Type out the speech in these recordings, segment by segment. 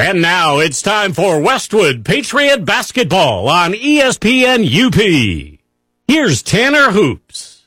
And now it's time for Westwood Patriot Basketball on ESPN UP. Here's Tanner Hoops.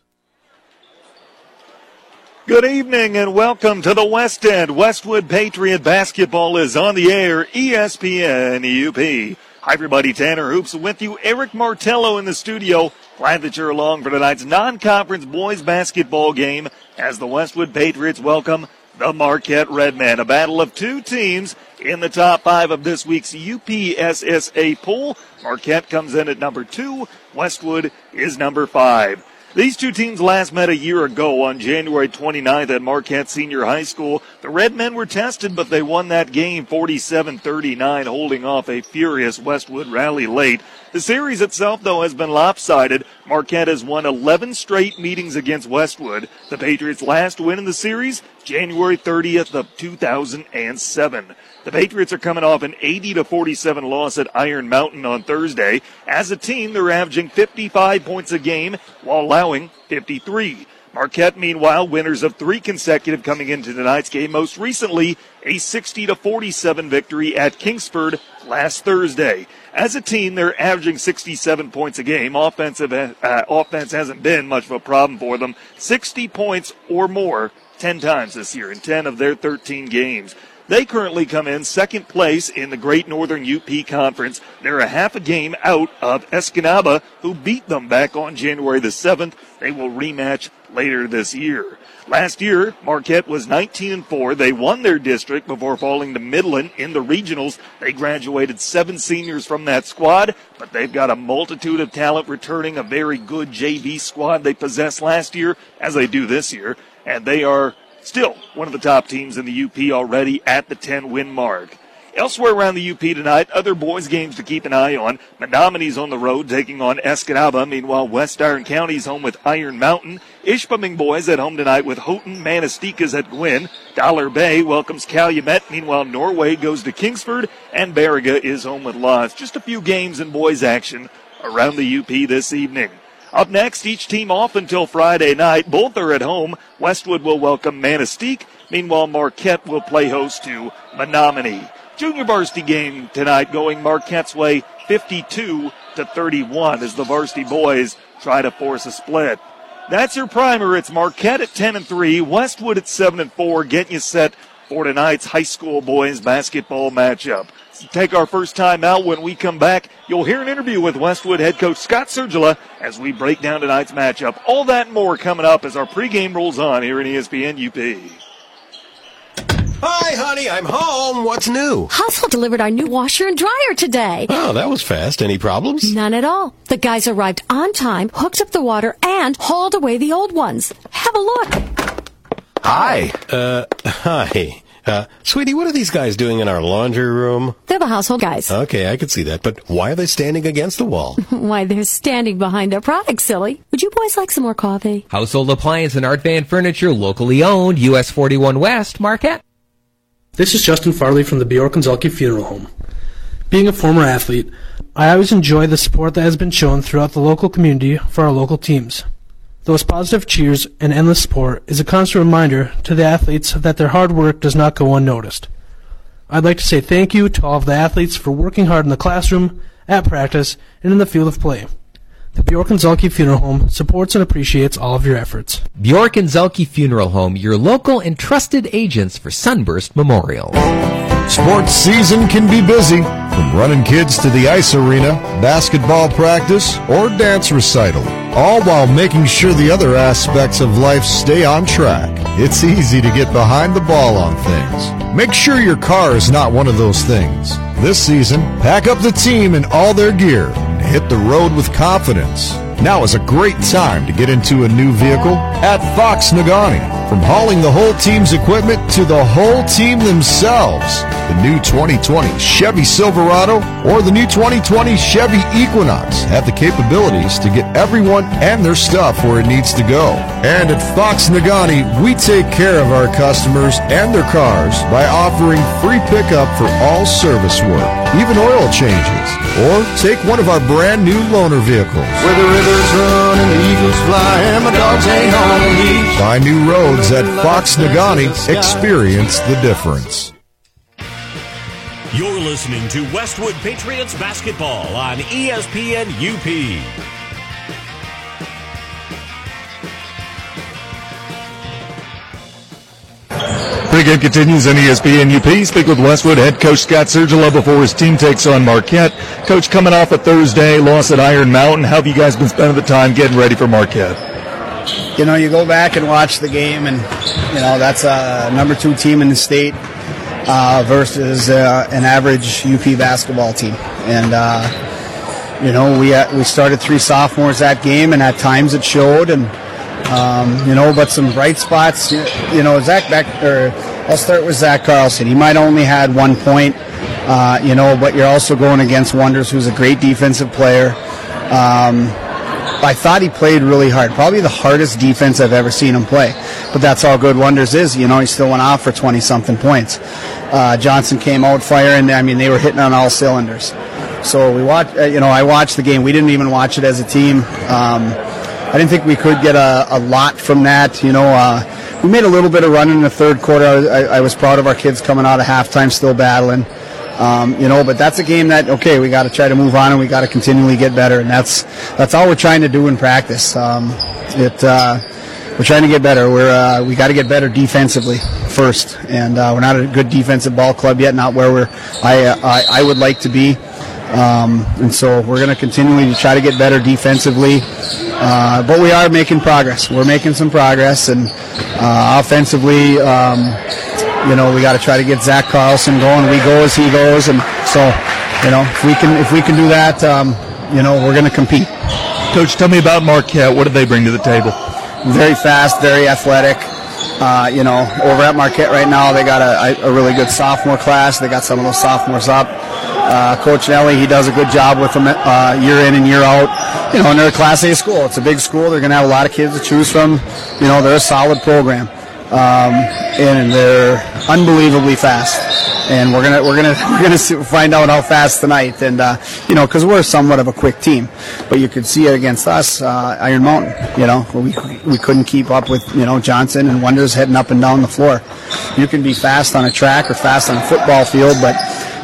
Good evening and welcome to the West End. Westwood Patriot Basketball is on the air, ESPN UP. Hi everybody, Tanner Hoops with you. Eric Martello in the studio. Glad that you're along for tonight's non-conference boys basketball game as the Westwood Patriots welcome the Marquette Redmen. A battle of two teams in the top five of this week's UPSSA poll. Marquette comes in at number two. Westwood is number five. These two teams last met a year ago on January 29th at Marquette Senior High School. The Red Men were tested, but they won that game 47-39, holding off a furious Westwood rally late. The series itself, though, has been lopsided. Marquette has won 11 straight meetings against Westwood. The Patriots' last win in the series, January 30th of 2007. The Patriots are coming off an 80 to 47 loss at Iron Mountain on Thursday. As a team, they're averaging 55 points a game while allowing 53. Marquette, meanwhile, winners of three consecutive coming into tonight's game. Most recently, a 60 to 47 victory at Kingsford last Thursday. As a team, they're averaging 67 points a game. Offensive uh, offense hasn't been much of a problem for them. 60 points or more 10 times this year in 10 of their 13 games. They currently come in second place in the Great Northern UP Conference. They're a half a game out of Escanaba, who beat them back on January the 7th. They will rematch later this year. Last year, Marquette was 19 and 4. They won their district before falling to Midland in the regionals. They graduated seven seniors from that squad, but they've got a multitude of talent returning, a very good JV squad they possessed last year, as they do this year, and they are still one of the top teams in the UP already at the 10 win mark. Elsewhere around the UP tonight, other boys games to keep an eye on. Menominee's on the road taking on Escanaba. Meanwhile, West Iron County's home with Iron Mountain. Ishpeming boys at home tonight with Houghton. Manistique's at Gwinn. Dollar Bay welcomes Calumet. Meanwhile, Norway goes to Kingsford and Baraga is home with Loss. Just a few games in boys action around the UP this evening. Up next, each team off until Friday night. Both are at home. Westwood will welcome Manistique. Meanwhile, Marquette will play host to Menominee. Junior varsity game tonight going Marquette's way 52 to 31 as the varsity boys try to force a split. That's your primer. It's Marquette at 10 and 3, Westwood at 7 and 4, getting you set for tonight's high school boys basketball matchup. So take our first time out. When we come back, you'll hear an interview with Westwood head coach Scott Sergila as we break down tonight's matchup. All that and more coming up as our pregame rolls on here in ESPN UP. Hi, honey, I'm home. What's new? Hustle delivered our new washer and dryer today. Oh, that was fast. Any problems? None at all. The guys arrived on time, hooked up the water, and hauled away the old ones. Have a look. Hi. Uh, hi. Uh, sweetie, what are these guys doing in our laundry room? They're the household guys. Okay, I could see that, but why are they standing against the wall? Why, they're standing behind their products, silly. Would you boys like some more coffee? Household appliance and art van furniture locally owned, US 41 West, Marquette. This is Justin Farley from the Bjork and Zalke Funeral Home. Being a former athlete, I always enjoy the support that has been shown throughout the local community for our local teams. Those positive cheers and endless support is a constant reminder to the athletes that their hard work does not go unnoticed. I'd like to say thank you to all of the athletes for working hard in the classroom, at practice, and in the field of play. The Bjork and Zalke Funeral Home supports and appreciates all of your efforts. Bjork and Zelke Funeral Home, your local and trusted agents for Sunburst Memorial. Sports season can be busy, from running kids to the ice arena, basketball practice, or dance recital, all while making sure the other aspects of life stay on track. It's easy to get behind the ball on things. Make sure your car is not one of those things. This season, pack up the team in all their gear and hit the road with confidence. Now is a great time to get into a new vehicle at Fox Negaunee. From hauling the whole team's equipment to the whole team themselves. The new 2020 Chevy Silverado or the new 2020 Chevy Equinox have the capabilities to get everyone and their stuff where it needs to go. And at Fox Negaunee, we take care of our customers and their cars by offering free pickup for all service work, even oil changes. Or take one of our brand new loaner vehicles. Where the rivers run and the eagles fly and my dogs ain't on a leash. Buy new roads at Fox Negaunee. Experience the difference. You're listening to Westwood Patriots basketball on ESPN UP. Pregame continues on ESPN UP. Speak with Westwood head coach Scott Sergilo before his team takes on Marquette. Coach, coming off a Thursday loss at Iron Mountain, how have you guys been spending the time getting ready for Marquette? You know, you go back and watch the game, and you know that's a number two team in the state uh, versus uh, an average UP basketball team, and uh, you know we uh, we started three sophomores that game, and at times it showed, and um, you know, but some bright spots. You know, Zach Beck, or I'll start with Zach Carlson. He might only had one point, uh, you know, but you're also going against Wonders, who's a great defensive player. Um, I thought he played really hard, probably the hardest defense I've ever seen him play. But that's all good Wonders is. You know, he still went off for 20 something points. Uh, Johnson came out firing. I mean, they were hitting on all cylinders. So we watched. Uh, you know, I watched the game. We didn't even watch it as a team. Um, I didn't think we could get a, a lot from that. You know, uh, we made a little bit of running in the third quarter. I, I, was proud of our kids coming out of halftime, still battling. Um, you know, but that's a game that okay, we got to try to move on and we got to continually get better, and that's that's all we're trying to do in practice. Um, it uh, we're trying to get better. We're uh, we got to get better defensively first, and uh, we're not a good defensive ball club yet, not where we're I I, I would like to be. Um, and so we're going to continually try to get better defensively. Uh, but we are making progress. We're making some progress, and uh, offensively, um, you know, we got to try to get Zach Carlson going. We go as he goes, and so, you know, if we can if we can do that, um, you know, we're going to compete. Coach, tell me about Marquette. What do they bring to the table? Very fast, very athletic. Uh, you know, over at Marquette right now, they got a, a, really good sophomore class. They got some of those sophomores up. Uh, Coach Nelly, he does a good job with them uh, year in and year out. You know, and they're a Class A school. It's a big school. They're going to have a lot of kids to choose from. You know, they're a solid program, um, and they're unbelievably fast. And we're gonna we're gonna we're gonna see, find out how fast tonight. And uh, you know, because we're somewhat of a quick team, but you could see it against us, uh, Iron Mountain. You know, we we couldn't keep up with you know Johnson and Wonders heading up and down the floor. You can be fast on a track or fast on a football field, but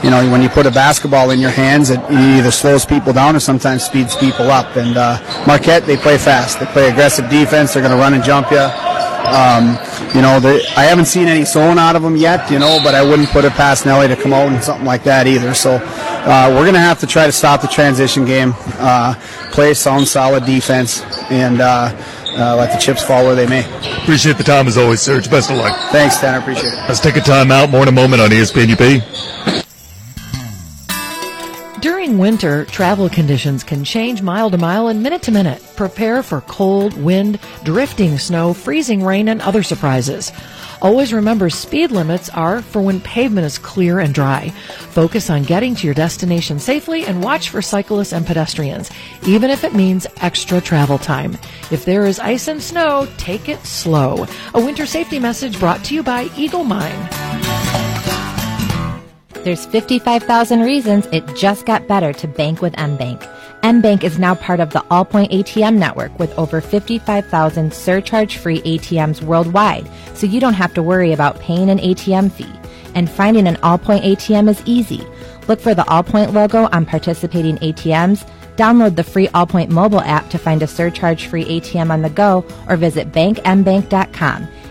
you know, when you put a basketball in your hands, it either slows people down or sometimes speeds people up. And uh, Marquette, they play fast. They play aggressive defense. They're going to run and jump you. Um, you know, I haven't seen any zone out of them yet, you know, but I wouldn't put it past Nelly to come out and something like that either. So uh, we're going to have to try to stop the transition game, uh, play sound, solid defense, and uh, uh, let the chips fall where they may. Appreciate the time as always, Serge. Best of luck. Thanks, Tanner. Appreciate it. Let's take a time out. More in a moment on ESPN UP. Winter, travel conditions can change mile to mile and minute to minute. Prepare for cold, wind, drifting snow, freezing rain, and other surprises. Always remember speed limits are for when pavement is clear and dry. Focus on getting to your destination safely and watch for cyclists and pedestrians, even if it means extra travel time. If there is ice and snow, take it slow. A winter safety message brought to you by Eagle Mine. There's 55,000 reasons it just got better to bank with MBank. MBank is now part of the Allpoint ATM network with over 55,000 surcharge-free ATMs worldwide, so you don't have to worry about paying an ATM fee. And finding an Allpoint ATM is easy. Look for the Allpoint logo on participating ATMs, download the free Allpoint mobile app to find a surcharge-free ATM on the go, or visit bankmbank.com.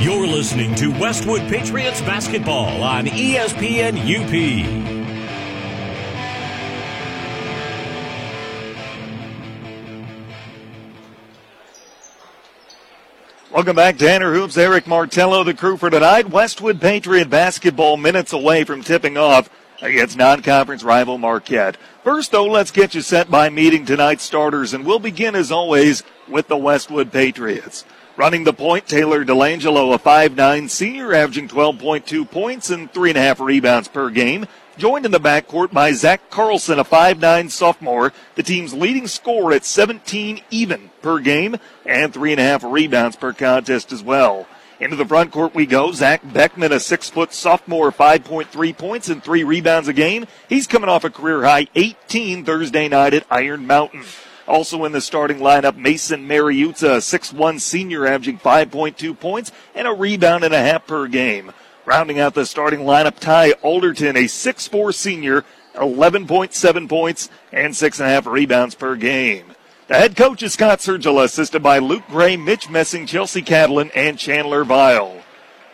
You're listening to Westwood Patriots basketball on ESPN UP. Welcome back, Tanner Hoops. Eric Martello, the crew for tonight. Westwood Patriot basketball minutes away from tipping off against non-conference rival Marquette. First, though, let's get you set by meeting tonight's starters, and we'll begin, as always, with the Westwood Patriots. Running the point, Taylor Delangelo, a 5'9 senior, averaging 12.2 points and 3.5 rebounds per game. Joined in the backcourt by Zach Carlson, a 5'9 sophomore, the team's leading scorer at 17 even per game and 3.5 rebounds per contest as well. Into the front court we go. Zach Beckman, a six foot sophomore, 5.3 points and three rebounds a game. He's coming off a career high 18 Thursday night at Iron Mountain. Also in the starting lineup, Mason Mariuzza, a 6'1 senior, averaging 5.2 points and a rebound and a half per game. Rounding out the starting lineup, Ty Alderton, a 6'4 senior, 11.7 points and 6.5 rebounds per game. The head coach is Scott Sergila, assisted by Luke Gray, Mitch Messing, Chelsea Catalan, and Chandler Vile.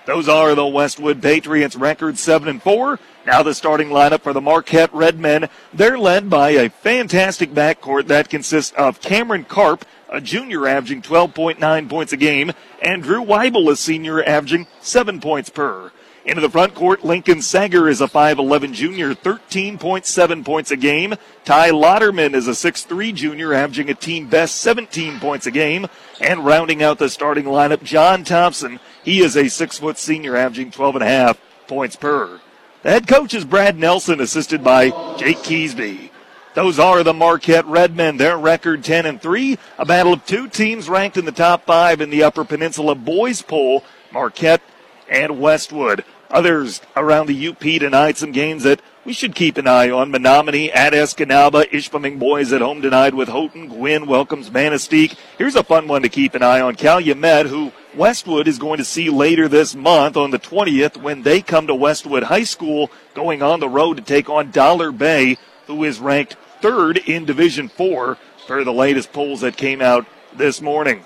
Those are the Westwood Patriots record 7 and 4. Now the starting lineup for the Marquette Redmen. They're led by a fantastic backcourt that consists of Cameron Karp, a junior averaging 12.9 points a game, and Drew Weibel, a senior averaging 7 points per. Into the front court, Lincoln Sager is a 5'11 junior, 13.7 points a game. Ty Lauderman is a 6'3 junior, averaging a team best 17 points a game. And rounding out the starting lineup, John Thompson. He is a 6 foot senior, averaging 12.5 points per. The head coach is Brad Nelson, assisted by Jake Keesby. Those are the Marquette Redmen. Their record 10 and 3. A battle of two teams ranked in the top five in the Upper Peninsula boys poll. Marquette and Westwood. Others around the UP tonight, some games that we should keep an eye on. Menominee at Escanaba, Ishpeming boys at home tonight with Houghton. Gwinn welcomes Manistique. Here's a fun one to keep an eye on. Calumet, who Westwood is going to see later this month on the 20th when they come to Westwood High School going on the road to take on Dollar Bay, who is ranked third in Division 4 per the latest polls that came out this morning.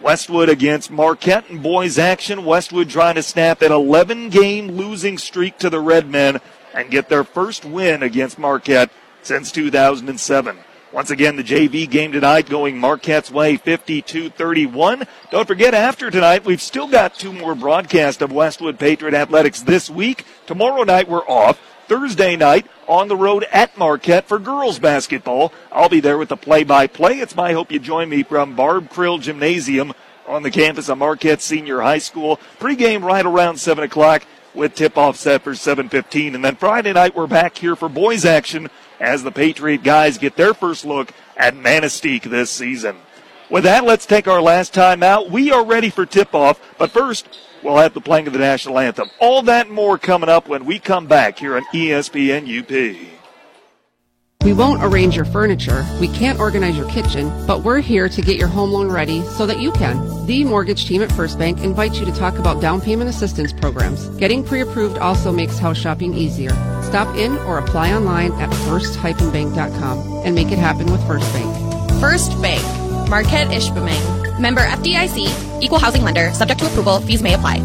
Westwood against Marquette and boys action. Westwood trying to snap an 11 game losing streak to the Redmen and get their first win against Marquette since 2007. Once again, the JV game tonight going Marquette's way 52 31. Don't forget, after tonight, we've still got two more broadcasts of Westwood Patriot Athletics this week. Tomorrow night, we're off. Thursday night on the road at Marquette for girls basketball. I'll be there with the play by play. It's my hope you join me from Barb Krill Gymnasium on the campus of Marquette Senior High School. Pregame right around 7 o'clock with tip-off set for 7.15. And then Friday night, we're back here for boys action as the Patriot guys get their first look at Manistique this season. With that, let's take our last time out. We are ready for tip-off, but first, we'll have the playing of the national anthem. All that and more coming up when we come back here on ESPN UP. We won't arrange your furniture, we can't organize your kitchen, but we're here to get your home loan ready so that you can. The mortgage team at First Bank invites you to talk about down payment assistance programs. Getting pre-approved also makes house shopping easier. Stop in or apply online at first-bank.com and make it happen with First Bank. First Bank, Marquette Ishpeming. Member FDIC, equal housing lender, subject to approval, fees may apply.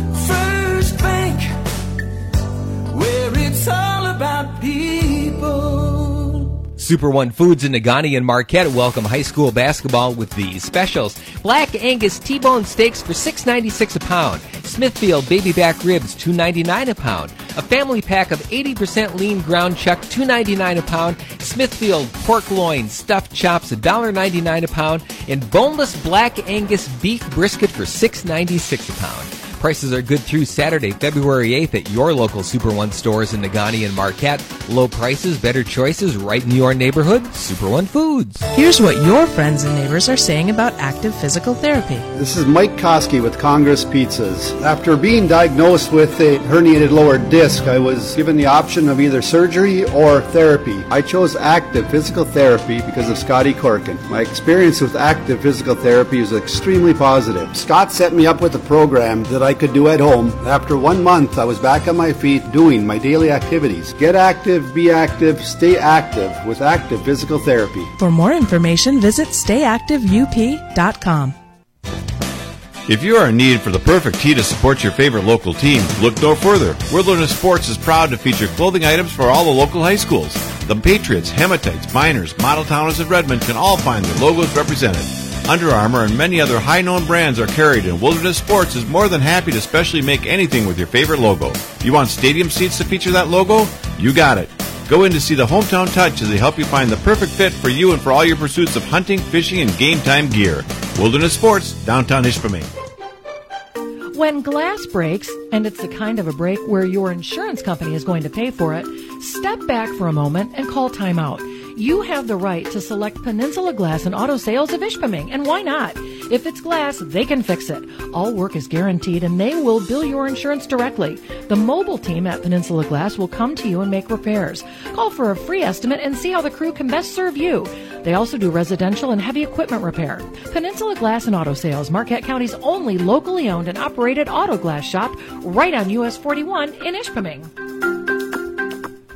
Super One Foods in Negaunee and Marquette welcome high school basketball with these specials. Black Angus T-bone steaks for $6.96 a pound. Smithfield baby back ribs $2.99 a pound. A family pack of 80% lean ground chuck $2.99 a pound. Smithfield pork loin stuffed chops $1.99 a pound. And boneless Black Angus beef brisket for $6.96 a pound. Prices are good through Saturday, February 8th at your local Super One stores in Negaunee and Marquette. Low prices, better choices right in your neighborhood. Super One Foods. Here's what your friends and neighbors are saying about active physical therapy. This is Mike Koski with Congress Pizzas. After being diagnosed with a herniated lower disc, I was given the option of either surgery or therapy. I chose active physical therapy because of Scotty Corkin. My experience with active physical therapy is extremely positive. Scott set me up with a program that I could do at home. After one month, I was back on my feet doing my daily activities. Get active, be active, stay active with active physical therapy. For more information, visit stayactiveup.com. If you are in need for the perfect tee to support your favorite local team, look no further. Wilderness Sports is proud to feature clothing items for all the local high schools. The Patriots, Hematites, Miners, Model Towners, and Redmen can all find their logos represented. Under Armour and many other high known brands are carried, and Wilderness Sports is more than happy to specially make anything with your favorite logo. You want stadium seats to feature that logo? You got it. Go in to see the Hometown Touch as they help you find the perfect fit for you and for all your pursuits of hunting, fishing, and game time gear. Wilderness Sports, downtown Ishpeming. When glass breaks, and it's the kind of a break where your insurance company is going to pay for it, step back for a moment and call timeout. You have the right to select Peninsula Glass and Auto Sales of Ishpeming, and why not? If it's glass, they can fix it. All work is guaranteed and they will bill your insurance directly. The mobile team at Peninsula Glass will come to you and make repairs. Call for a free estimate and see how the crew can best serve you. They also do residential and heavy equipment repair. Peninsula Glass and Auto Sales, Marquette County's only locally owned and operated auto glass shop, right on US 41 in Ishpeming.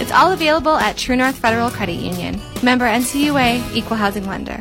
It's all available at True North Federal Credit Union. Member NCUA, Equal Housing Lender.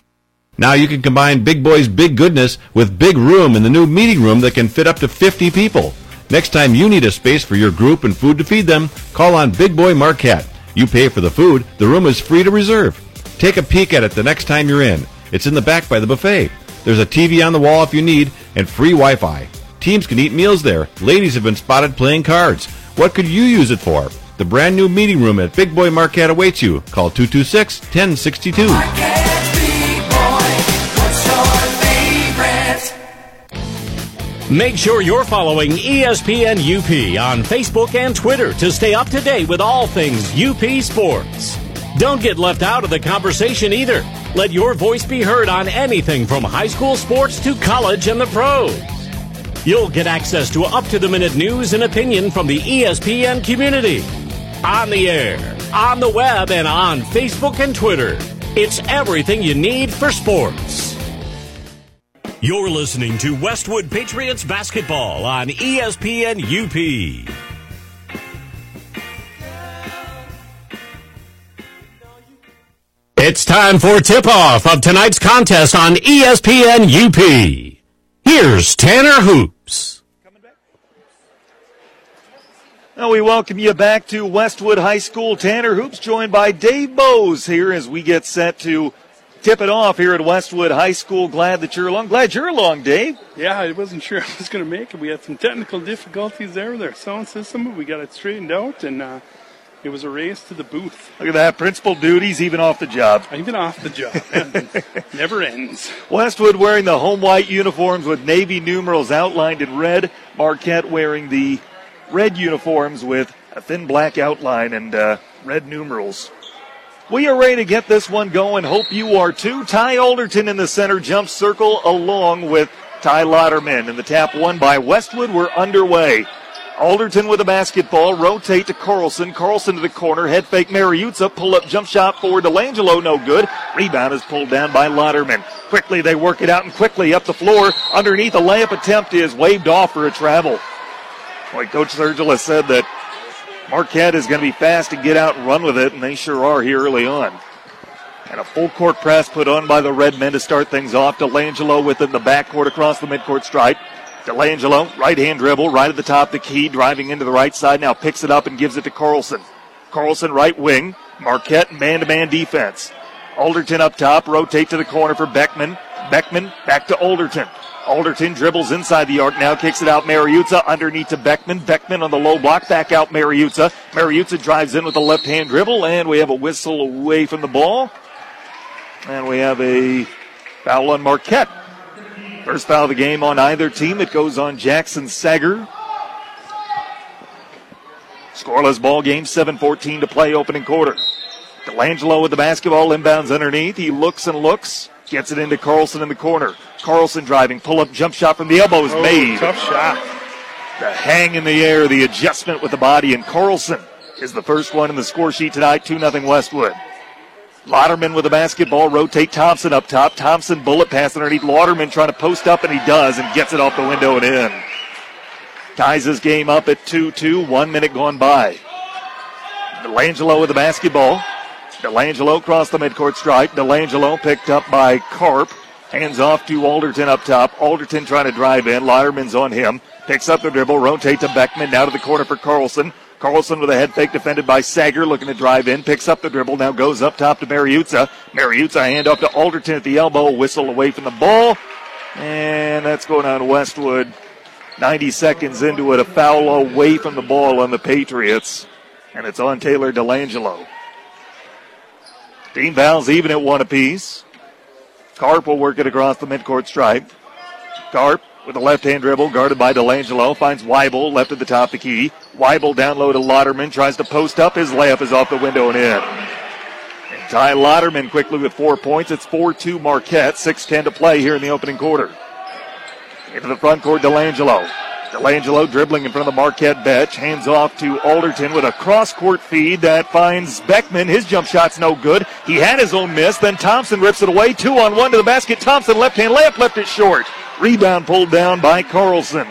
Now you can combine Big Boy's big goodness with big room in the new meeting room that can fit up to 50 people. Next time you need a space for your group and food to feed them, call on Big Boy Marquette. You pay for the food, the room is free to reserve. Take a peek at it the next time you're in. It's in the back by the buffet. There's a TV on the wall if you need, and free Wi Fi. Teams can eat meals there. Ladies have been spotted playing cards. What could you use it for? The brand new meeting room at Big Boy Marquette awaits you. Call 226 1062. Make sure you're following ESPN UP on Facebook and Twitter to stay up to date with all things UP sports. Don't get left out of the conversation either. Let your voice be heard on anything from high school sports to college and the pros. You'll get access to up to the minute news and opinion from the ESPN community. On the air, on the web, and on Facebook and Twitter. It's everything you need for sports. You're listening to Westwood Patriots basketball on ESPN UP. It's time for tip off of tonight's contest on ESPN UP. Here's Tanner Hoops. Now we welcome you back to Westwood High School. Tanner Hoops joined by Dave Bowes here as we get set to tip it off here at Westwood High School. Glad that you're along. Glad you're along, Dave. Yeah, I wasn't sure I was going to make it. We had some technical difficulties there with our sound system, but we got it straightened out, and uh, it was a race to the booth. Look at that. Principal duties even off the job. Even off the job. Never ends. Westwood wearing the home white uniforms with navy numerals outlined in red. Marquette wearing the red uniforms with a thin black outline and uh, red numerals. We are ready to get this one going. Hope you are too. Ty Alderton in the center jump circle along with Ty Lauderman. And the tap won by Westwood. We're underway. Alderton with a basketball. Rotate to Carlson. Carlson to the corner. Head fake Mariuzza. Pull up jump shot for DeLangelo. No good. Rebound is pulled down by Lauderman. Quickly they work it out and quickly up the floor. Underneath a layup attempt is waved off for a travel. Boy, Coach Sergila said that Marquette is going to be fast and get out and run with it, and they sure are here early on. And a full court press put on by the red men to start things off. DeLangelo within the backcourt across the midcourt stripe. DeLangelo, right hand dribble, right at the top the key, driving into the right side. Now picks it up and gives it to Carlson. Carlson, right wing. Marquette, man to man defense. Alderton up top, rotate to the corner for Beckman. Beckman back to Alderton. Alderton dribbles inside the arc now, kicks it out. Mariuzza underneath to Beckman. Beckman on the low block, back out Mariuzza. Mariuzza drives in with a left hand dribble, and we have a whistle away from the ball. And we have a foul on Marquette. First foul of the game on either team. It goes on Jackson Sager. Scoreless ball game, 7-14 to play opening quarter. Delangelo with the basketball inbounds underneath. He looks and looks. Gets it into Carlson in the corner. Carlson driving, pull up jump shot from the elbow is Oh, made. Tough shot. The hang in the air, the adjustment with the body, and Carlson is the first one in the score sheet tonight, 2 0 Westwood. Lauderman with the basketball, rotate Thompson up top. Thompson bullet pass underneath Lauderman trying to post up, and he does, and gets it off the window and in. Ties his game up at 2 2, one minute gone by. DeLangelo with the basketball. DeLangelo across the midcourt stripe. DeLangelo picked up by Carp. Hands off to Alderton up top. Alderton trying to drive in. Lauderman's on him. Picks up the dribble. Rotate to Beckman. Now to the corner for Carlson. Carlson with a head fake defended by Sager looking to drive in. Picks up the dribble. Now goes up top to Mariuzza. Mariuzza hand off to Alderton at the elbow. Whistle away from the ball. And that's going on Westwood. 90 seconds into it. A foul away from the ball on the Patriots. And it's on Taylor Delangelo. Team fouls even at one apiece. Carp will work it across the midcourt stripe. Carp with a left hand dribble, guarded by Delangelo, finds Weibel left at the top of the key. Weibel down low to Lauderman, tries to post up. His layup is off the window and in. And Ty Lauderman quickly with four points. It's 4 2 Marquette, 6 10 to play here in the opening quarter. Into the front court, Delangelo. Delangelo dribbling in front of the Marquette bench, hands off to Alderton with a cross court feed that finds Beckman. His jump shot's no good. He had his own miss. Then Thompson rips it away. Two on one to the basket. Thompson left hand layup, left it short. Rebound pulled down by Carlson.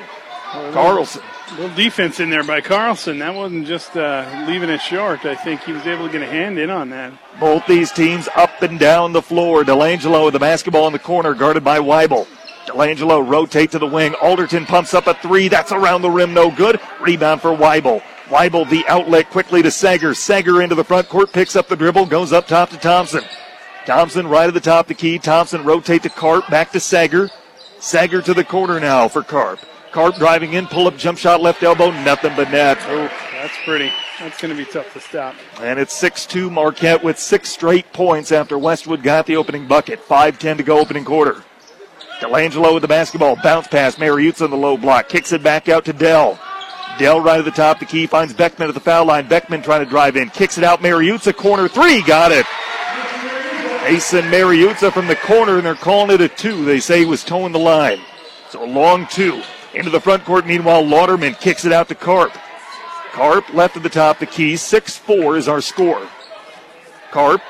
Carlson. Little defense in there by Carlson. That wasn't just uh, leaving it short. I think he was able to get a hand in on that. Both these teams up and down the floor. Delangelo with the basketball in the corner, guarded by Weibel. Delangelo rotate to the wing. Alderton pumps up a three. That's around the rim, no good. Rebound for Weibel. Weibel the outlet quickly to Sager. Sager into the front court, picks up the dribble, goes up top to Thompson. Thompson right at the top of the key. Thompson rotate to Carp, back to Sager. Sager to the corner now for Carp. Carp driving in, pull up jump shot, left elbow, nothing but net. Oh, that's pretty. That's going to be tough to stop. And it's 6 2 Marquette with six straight points after Westwood got the opening bucket. 5 10 to go, opening quarter. Delangelo with the basketball. Bounce pass. Mariuzza on the low block. Kicks it back out to Dell. Dell right at the top of the key. Finds Beckman at the foul line. Beckman trying to drive in. Kicks it out. Mariuzza corner three. Got it. Mason Mariuzza from the corner, and they're calling it a two. They say he was towing the line. So a long two. Into the front court. Meanwhile, Lauderman kicks it out to Carp. Carp left at the top the key. 6 4 is our score. Carp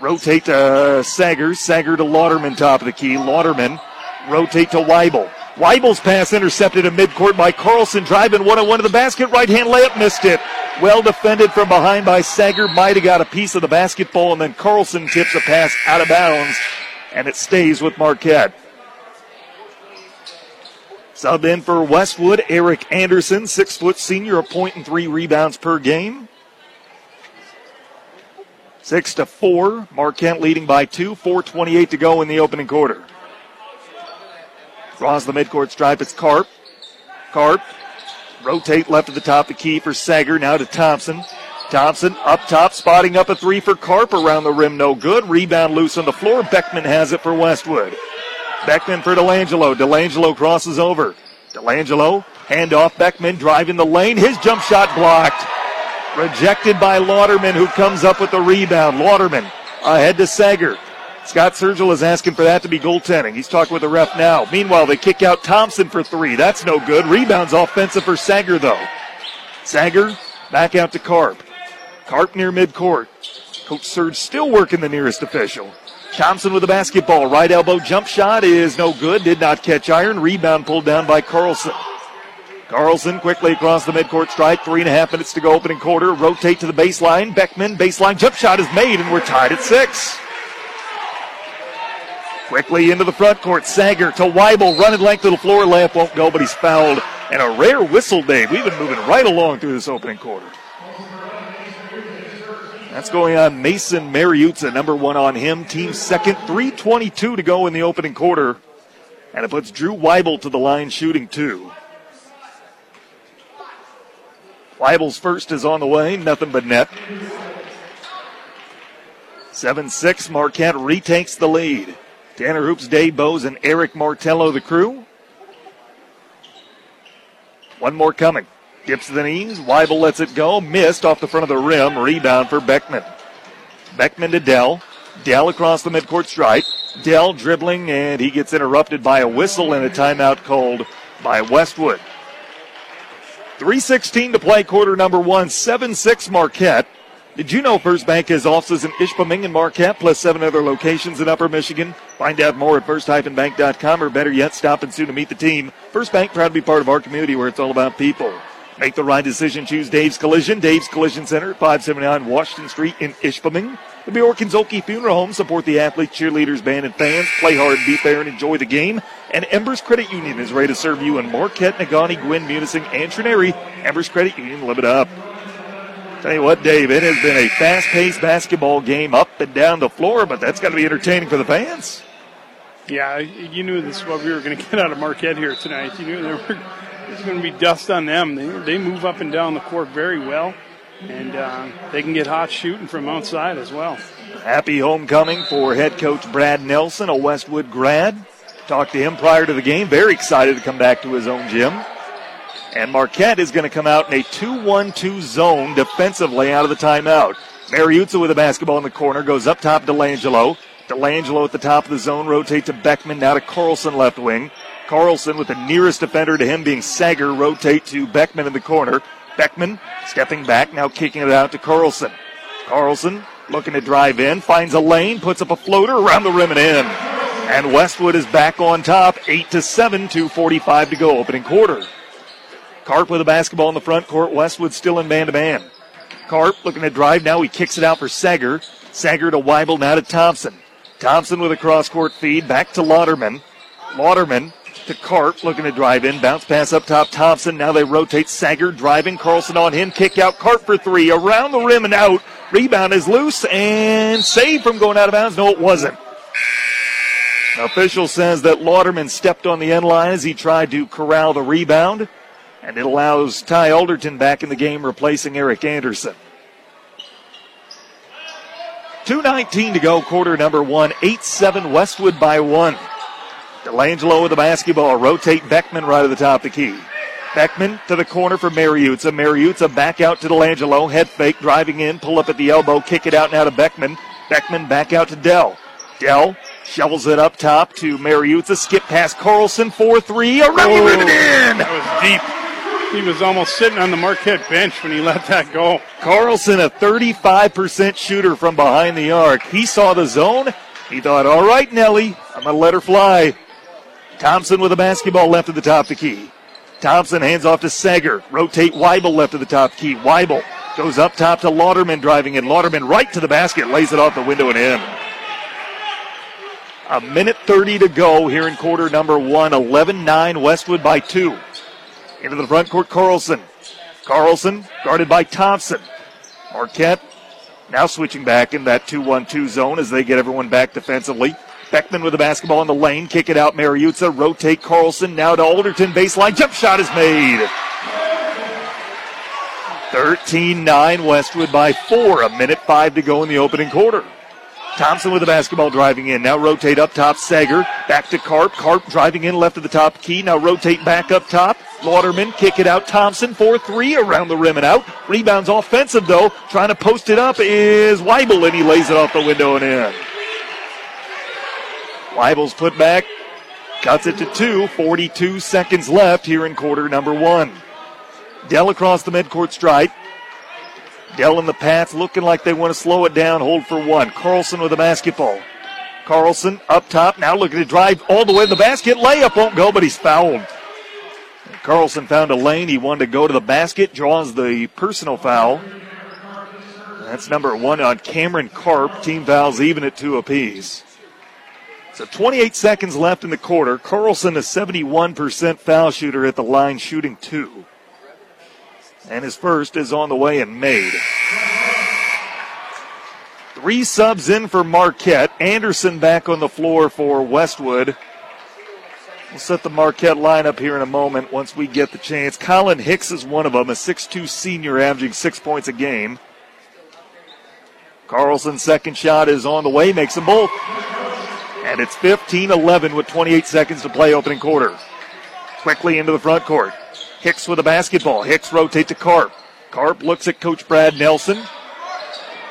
Rotate to uh, Sager. Sager to Lauderman, top of the key. Lauderman rotate to Weibel. Weibel's pass intercepted in midcourt by Carlson, driving one on one to the basket. Right hand layup, missed it. Well defended from behind by Sager. Might have got a piece of the basketball, and then Carlson tips a pass out of bounds, and it stays with Marquette. Sub in for Westwood, Eric Anderson, six foot senior, a point and three rebounds per game. Six to four. Marquette leading by two. 4.28 to go in the opening quarter. Draws the midcourt stripe. It's Carp. Carp. Rotate left at the top of the key for Sager. Now to Thompson. Thompson up top, spotting up a three for Carp around the rim. No good. Rebound loose on the floor. Beckman has it for Westwood. Beckman for Delangelo. Delangelo crosses over. Delangelo, hand off Beckman, driving the lane. His jump shot blocked. Rejected by Lauderman, who comes up with the rebound. Lauderman ahead to Sager. Scott Sergel is asking for that to be goaltending. He's talking with the ref now. Meanwhile, they kick out Thompson for three. That's no good. Rebounds offensive for Sager, though. Sager back out to Carp. Carp near midcourt. Coach Serge still working the nearest official. Thompson with the basketball. Right elbow jump shot is no good. Did not catch iron. Rebound pulled down by Carlson. Carlson quickly across the midcourt stripe. Three and a half minutes to go, opening quarter. Rotate to the baseline. Beckman, baseline jump shot is made, and we're tied at six. Quickly into the front court. Sager to Weibel. Running length to the floor. Layup won't go, but he's fouled. And a rare whistle, Dave. We've been moving right along through this opening quarter. That's going on Mason Mariuzza, number one on him. Team second. 3.22 to go in the opening quarter. And it puts Drew Weibel to the line shooting two. Weibel's first is on the way, nothing but net. 7 6, Marquette retakes the lead. Tanner Hoops, Dave Bowes, and Eric Martello, the crew. One more coming. Dips to the knees. Weibel lets it go. Missed off the front of the rim. Rebound for Beckman. Beckman to Dell. Dell across the midcourt stripe. Dell dribbling, and he gets interrupted by a whistle and a timeout called by Westwood. 3.16 to play quarter number one, 7 6 Marquette. Did you know First Bank has offices in Ishpeming and Marquette, plus seven other locations in Upper Michigan? Find out more at first-bank.com or better yet, stop and soon to meet the team. First Bank, proud to be part of our community where it's all about people. Make the right decision. Choose Dave's Collision. Dave's Collision Center, 579 Washington Street in Ishpeming. The Bjork Funeral Home support the athletes, cheerleaders, band, and fans. Play hard, be fair, and enjoy the game. And Embers Credit Union is ready to serve you in Marquette, Negaunee, Gwinn, Munising, and Trenary. Embers Credit Union, live it up. Tell you what, Dave, it has been a fast paced basketball game up and down the floor, but that's got to be entertaining for the fans. Yeah, you knew this is what we were going to get out of Marquette here tonight. You knew there were there's going to be dust on them. They, they move up and down the court very well, and uh, they can get hot shooting from outside as well. Happy homecoming for head coach Brad Nelson, a Westwood grad. Talked to him prior to the game. Very excited to come back to his own gym. And Marquette is going to come out in a 2 1 2 zone defensively out of the timeout. Mariuzza with a basketball in the corner goes up top to Delangelo. Delangelo at the top of the zone, rotate to Beckman, now to Carlson left wing. Carlson with the nearest defender to him being Sager, rotate to Beckman in the corner. Beckman stepping back, now kicking it out to Carlson. Carlson looking to drive in, finds a lane, puts up a floater around the rim and in. And Westwood is back on top, 8 to 7, 2.45 to go, opening quarter. Carp with a basketball in the front court, Westwood still in man to man. Carp looking to drive, now he kicks it out for Sager. Sager to Weibel, now to Thompson. Thompson with a cross court feed, back to Lauderman. Lauderman to Carp, looking to drive in. Bounce pass up top, Thompson. Now they rotate Sager, driving. Carlson on him. Kick out Carp for three. Around the rim and out. Rebound is loose and saved from going out of bounds. No, it wasn't. Official says that Lauderman stepped on the end line as he tried to corral the rebound. And it allows Ty Alderton back in the game, replacing Eric Anderson. 2.19 to go, quarter number one. 8 7 Westwood by one. Delangelo with the basketball. Rotate Beckman right at the top of the key. Beckman to the corner for Mariuzza. Mariuzza back out to Delangelo. Head fake, driving in, pull up at the elbow, kick it out now to Beckman. Beckman back out to Dell. Dell shovels it up top to Mariuzza. Skip past Carlson. 4 3. Around oh, the rim and in. That was deep. He was almost sitting on the Marquette bench when he let that go. Carlson, a 35% shooter from behind the arc. He saw the zone. He thought, all right, Nelly, I'm going to let her fly. Thompson with a basketball left of the top of the key. Thompson hands off to Sager. Rotate Weibel left of the top key. Weibel goes up top to Lauderman driving in. Lauderman right to the basket, lays it off the window and in. A minute 30 to go here in quarter number one. 11 9 Westwood by two. Into the front court, Carlson. Carlson guarded by Thompson. Marquette now switching back in that 2 1 2 zone as they get everyone back defensively. Beckman with the basketball in the lane. Kick it out. Mariuzza. Rotate Carlson. Now to Alderton. Baseline. Jump shot is made. 13 9 Westwood by four. A minute five to go in the opening quarter. Thompson with the basketball driving in. Now rotate up top. Sager. Back to Carp. Carp driving in left of the top key. Now rotate back up top. Lauderman kick it out. Thompson 4 3 around the rim and out. Rebounds offensive though. Trying to post it up is Weibel and he lays it off the window and in. Weibel's put back, cuts it to two. 42 seconds left here in quarter number one. Dell across the midcourt stripe. Dell in the path looking like they want to slow it down. Hold for one. Carlson with the basketball. Carlson up top now looking to drive all the way to the basket. Layup won't go, but he's fouled. Carlson found a lane. He wanted to go to the basket, draws the personal foul. That's number one on Cameron Carp. Team fouls even at two apiece. So 28 seconds left in the quarter. Carlson, a 71% foul shooter at the line, shooting two. And his first is on the way and made. Three subs in for Marquette. Anderson back on the floor for Westwood. We'll set the Marquette lineup here in a moment once we get the chance. Colin Hicks is one of them, a 6'2 senior averaging six points a game. Carlson's second shot is on the way, makes them both. And it's 15 11 with 28 seconds to play opening quarter. Quickly into the front court. Hicks with a basketball. Hicks rotate to Carp. Carp looks at Coach Brad Nelson.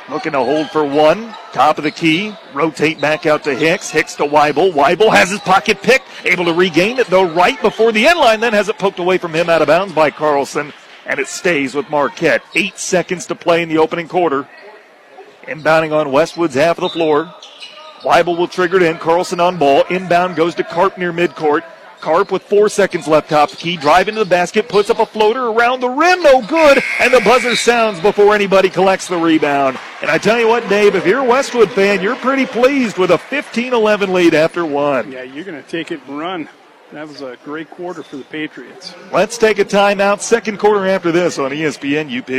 Looking to hold for one. Top of the key. Rotate back out to Hicks. Hicks to Weibel. Weibel has his pocket pick. Able to regain it though right before the end line. Then has it poked away from him out of bounds by Carlson. And it stays with Marquette. Eight seconds to play in the opening quarter. Inbounding on Westwood's half of the floor. Weibel will trigger it in. Carlson on ball. Inbound goes to Carp near midcourt. Carp with four seconds left top the key, drive into the basket, puts up a floater around the rim, no good, and the buzzer sounds before anybody collects the rebound. And I tell you what, Dave, if you're a Westwood fan, you're pretty pleased with a 15-11 lead after one. Yeah, you're going to take it and run. That was a great quarter for the Patriots. Let's take a timeout. Second quarter after this on ESPN UP.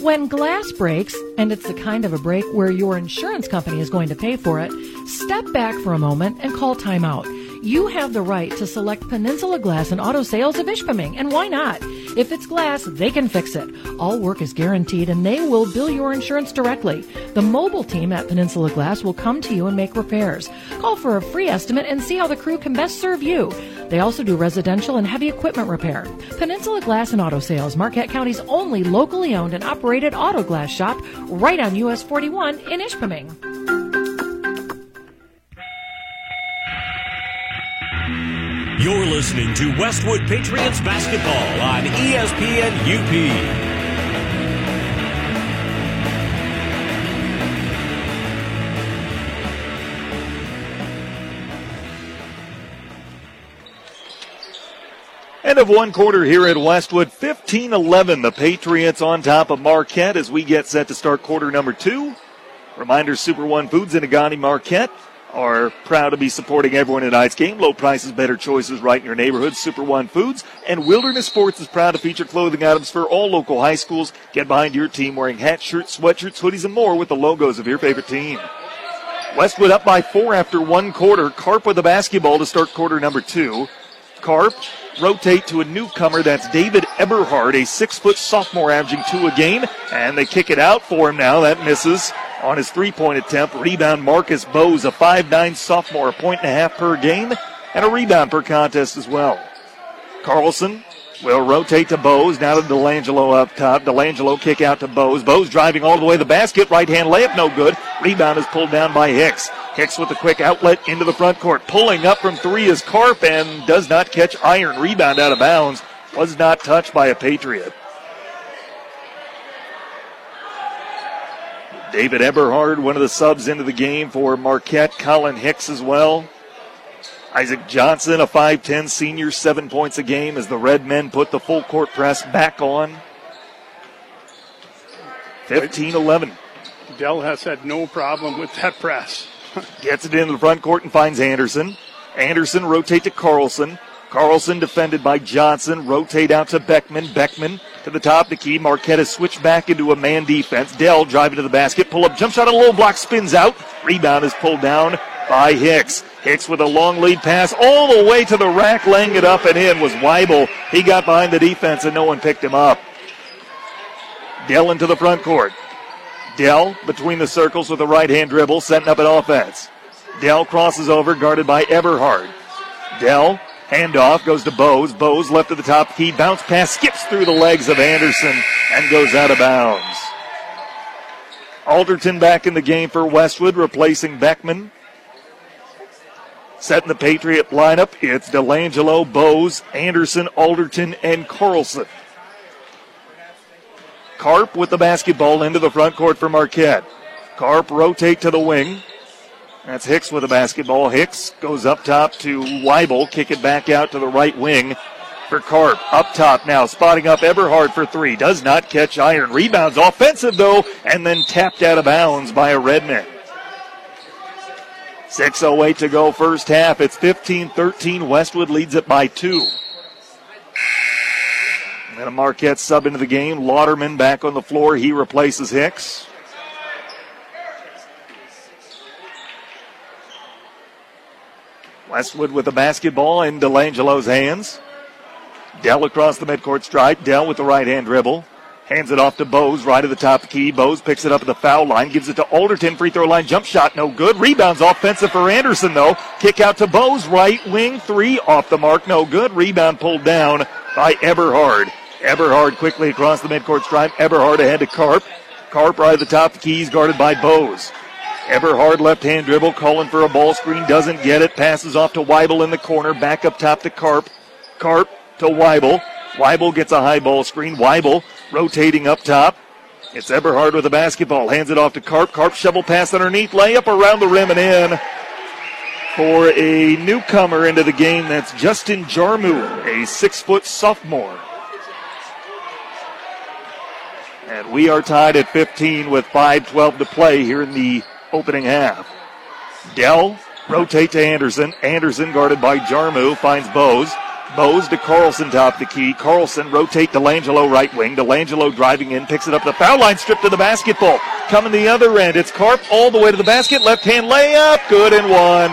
When glass breaks, and it's the kind of a break where your insurance company is going to pay for it, step back for a moment and call timeout. You have the right to select Peninsula Glass and Auto Sales of Ishpeming, and why not? If it's glass, they can fix it. All work is guaranteed and they will bill your insurance directly. The mobile team at Peninsula Glass will come to you and make repairs. Call for a free estimate and see how the crew can best serve you. They also do residential and heavy equipment repair. Peninsula Glass and Auto Sales, Marquette County's only locally owned and operated auto glass shop, right on US 41 in Ishpeming. You're listening to Westwood Patriots basketball on ESPN UP. End of one quarter here at Westwood. 15 11. The Patriots on top of Marquette as we get set to start quarter number two. Reminder Super One Foods in Negaunee Marquette are proud to be supporting everyone tonight's game. Low prices, better choices right in your neighborhood. Super One Foods and Wilderness Sports is proud to feature clothing items for all local high schools. Get behind your team wearing hats, shirts, sweatshirts, hoodies, and more with the logos of your favorite team. Westwood up by four after one quarter. Carp with the basketball to start quarter number two. Carp rotate to a newcomer. That's David Eberhard, a six foot sophomore averaging two a game. And they kick it out for him now. That misses on his three point attempt. Rebound Marcus Bose, a five-nine sophomore, a point and a half per game, and a rebound per contest as well. Carlson will rotate to Bose. Now to Delangelo up top. Delangelo kick out to Bose. Bose driving all the way to the basket. Right hand layup, no good. Rebound is pulled down by Hicks. Hicks with a quick outlet into the front court. Pulling up from three is Carp and does not catch iron. Rebound out of bounds. Was not touched by a Patriot. David Eberhard, one of the subs into the game for Marquette. Colin Hicks as well. Isaac Johnson, a 5'10 senior, seven points a game as the Redmen put the full court press back on. 15 11. Dell has had no problem with that press. Gets it into the front court and finds Anderson. Anderson rotate to Carlson. Carlson defended by Johnson. Rotate out to Beckman. Beckman to the top of the key. Marquette has switched back into a man defense. Dell driving to the basket. Pull up jump shot. A low block spins out. Rebound is pulled down by Hicks. Hicks with a long lead pass all the way to the rack, laying it up and in was Weibel. He got behind the defense and no one picked him up. Dell into the front court. Dell between the circles with a right hand dribble, setting up an offense. Dell crosses over, guarded by Eberhard. Dell, handoff, goes to Bose. Bose left at the top key, bounce pass, skips through the legs of Anderson and goes out of bounds. Alderton back in the game for Westwood, replacing Beckman. Setting the Patriot lineup, it's Delangelo, Bose, Anderson, Alderton, and Carlson. Carp with the basketball into the front court for Marquette. Carp rotate to the wing. That's Hicks with the basketball. Hicks goes up top to Weibel. Kick it back out to the right wing for Carp. Up top now, spotting up Eberhard for three. Does not catch iron. Rebounds offensive though, and then tapped out of bounds by a Redman. 6.08 to go first half. It's 15 13. Westwood leads it by two. And a Marquette sub into the game. Lauderman back on the floor. He replaces Hicks. Westwood with the basketball in Delangelo's hands. Dell across the midcourt stripe. Dell with the right hand dribble. Hands it off to Bose, right at the top of the key. Bose picks it up at the foul line, gives it to Alderton. Free throw line jump shot, no good. Rebounds offensive for Anderson, though. Kick out to Bose, right wing, three off the mark, no good. Rebound pulled down by Eberhard. Eberhard quickly across the midcourt stripe. Eberhard ahead to Carp. Carp right at the top of the guarded by Bose. Eberhard left hand dribble, calling for a ball screen, doesn't get it. Passes off to Weibel in the corner, back up top to Carp. Carp to Weibel. Weibel gets a high ball screen. Weibel rotating up top. It's Eberhard with the basketball. Hands it off to Carp. Carp shovel pass underneath. Layup around the rim and in. for a newcomer into the game. That's Justin Jarmu, a six foot sophomore. And we are tied at 15 with 5.12 to play here in the opening half. Dell rotate to Anderson. Anderson guarded by Jarmu finds Bose. Bose to Carlson top the key. Carlson rotate Delangelo right wing. Delangelo driving in, picks it up the foul line, stripped to the basketball. Coming the other end. It's Carp all the way to the basket. Left hand layup. Good and one.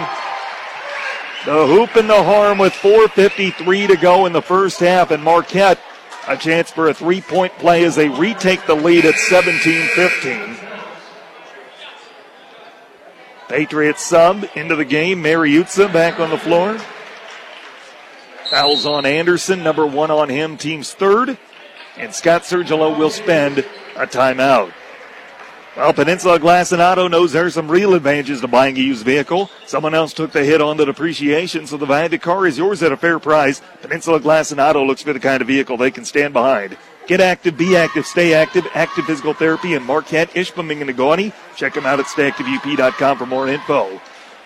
The hoop and the harm with 4.53 to go in the first half. And Marquette a chance for a three point play as they retake the lead at 17 15. Patriots sub into the game. Mariuzza back on the floor. Fouls on Anderson, number one on him, team's third. And Scott Sergilo will spend a timeout. Well, Peninsula Glass and Auto knows there are some real advantages to buying a used vehicle. Someone else took the hit on the depreciation, so the value of the car is yours at a fair price. Peninsula Glass and Auto looks for the kind of vehicle they can stand behind. Get active, be active, stay active. Active Physical Therapy in Marquette, Ishpeming, and. Check them out at stayactiveup.com for more info.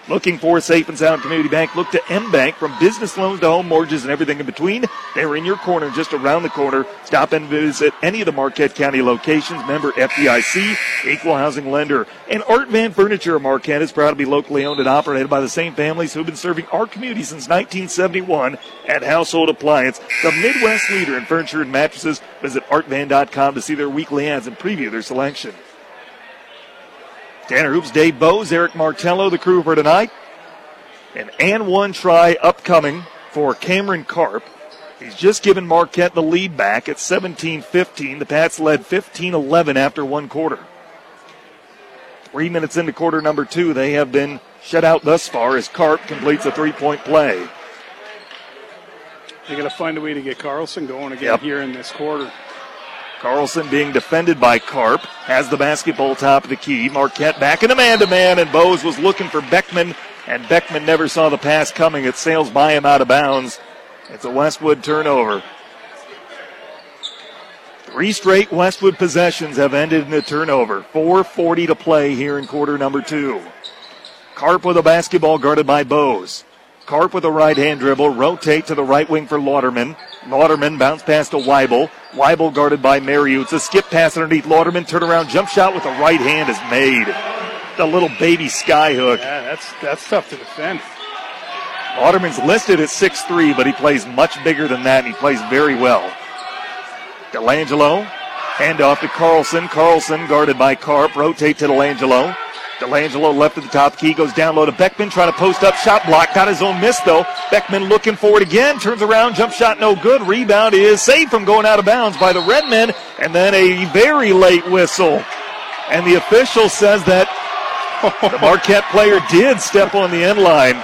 Looking for a safe and sound community bank? Look to M Bank from business loans to home mortgages and everything in between. They're in your corner, just around the corner. Stop and visit any of the Marquette County locations. Member FDIC, equal housing lender. And Art Van Furniture of Marquette is proud to be locally owned and operated by the same families who've been serving our community since 1971 at Household Appliance, the Midwest leader in furniture and mattresses. Visit artvan.com to see their weekly ads and preview their selection. Tanner Hoops, Dave Bose, Eric Martello, the crew for tonight. An and one try upcoming for Cameron Carp. He's just given Marquette the lead back at 17 15. The Pats led 15 11 after one quarter. Three minutes into quarter number two, they have been shut out thus far as Carp completes a three point play. They got to find a way to get Carlson going again yep. here in this quarter. Carlson being defended by Carp. Has the basketball top of the key. Marquette back in a man to man, and Bose was looking for Beckman, and Beckman never saw the pass coming. It sails by him out of bounds. It's a Westwood turnover. Three straight Westwood possessions have ended in a turnover. 4.40 to play here in quarter number two. Carp with a basketball guarded by Bose. Carp with a right hand dribble, rotate to the right wing for Lauderman. Lauderman bounce pass to Weibel. Weibel guarded by Mariuzza. A skip pass underneath Lauderman. Turnaround jump shot with the right hand is made. The little baby skyhook. Yeah, that's that's tough to defend. Lauderman's listed at 6'3, but he plays much bigger than that, and he plays very well. Delangelo, hand off to Carlson. Carlson guarded by Carp. Rotate to Delangelo. Delangelo left at the top key, goes down low to Beckman, trying to post up, shot block, got his own miss though. Beckman looking for it again, turns around, jump shot no good. Rebound is saved from going out of bounds by the Redmen, and then a very late whistle. And the official says that the Marquette player did step on the end line.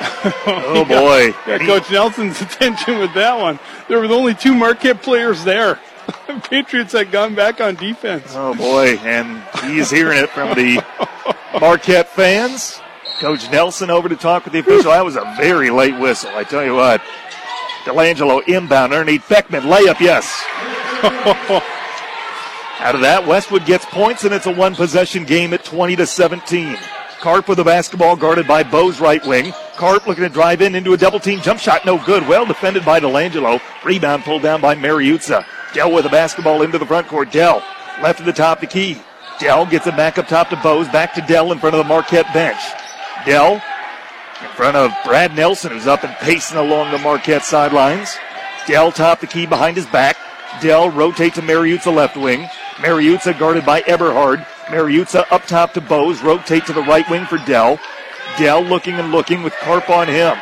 oh boy. Got Coach Nelson's attention with that one. There were only two Marquette players there. Patriots had gone back on defense. Oh boy, and he's hearing it from the Marquette fans. Coach Nelson over to talk with the official. That was a very late whistle, I tell you what. Delangelo inbound underneath Beckman. Layup, yes. Out of that, Westwood gets points, and it's a one possession game at 20 to 17. Carp with the basketball guarded by Bose right wing. Carp looking to drive in into a double team jump shot, no good. Well defended by Delangelo. Rebound pulled down by Mariuzza. Dell with a basketball into the front court. Dell left at the top, the key. Dell gets it back up top to Bose. Back to Dell in front of the Marquette bench. Dell in front of Brad Nelson, who's up and pacing along the Marquette sidelines. Dell top the key behind his back. Dell rotate to Mariuzza left wing. Mariuzza guarded by Eberhard. Mariuzza up top to Bose. Rotate to the right wing for Dell. Dell looking and looking with Carp on him.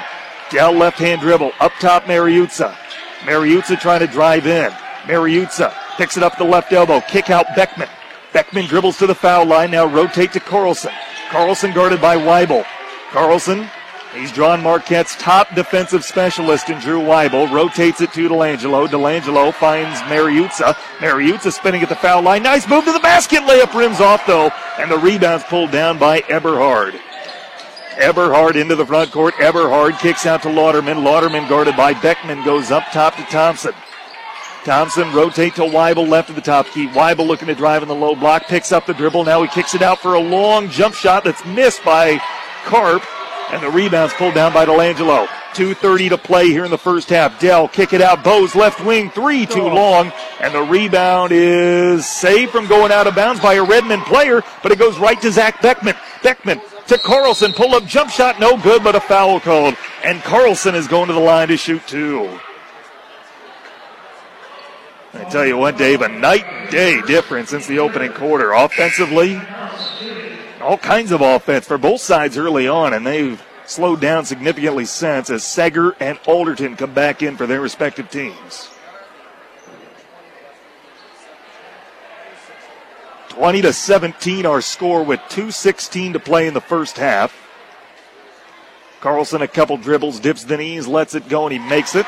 Dell left hand dribble. Up top Mariuzza. Mariuzza trying to drive in. Mariuzza picks it up the left elbow. Kick out Beckman. Beckman dribbles to the foul line. Now rotate to Carlson. Carlson guarded by Weibel. Carlson, he's drawn Marquette's top defensive specialist in Drew Weibel. Rotates it to Delangelo. Delangelo finds Mariuzza. Mariuzza spinning at the foul line. Nice move to the basket. Layup rims off though. And the rebound's pulled down by Eberhard. Eberhard into the front court. Eberhard kicks out to Lauderman. Lauderman guarded by Beckman goes up top to Thompson. Thompson rotate to Weibel left of the top key. Weibel looking to drive in the low block, picks up the dribble. Now he kicks it out for a long jump shot that's missed by Carp. And the rebound's pulled down by Delangelo. 2.30 to play here in the first half. Dell kick it out. Bose left wing, three too oh. long. And the rebound is saved from going out of bounds by a Redmen player, but it goes right to Zach Beckman. Beckman to Carlson. Pull up jump shot, no good, but a foul called. And Carlson is going to the line to shoot two. I tell you what, Dave, a night and day difference since the opening quarter. Offensively, all kinds of offense for both sides early on, and they've slowed down significantly since as Sager and Alderton come back in for their respective teams. 20 to 17 our score with 2.16 to play in the first half. Carlson a couple dribbles, dips the knees, lets it go, and he makes it.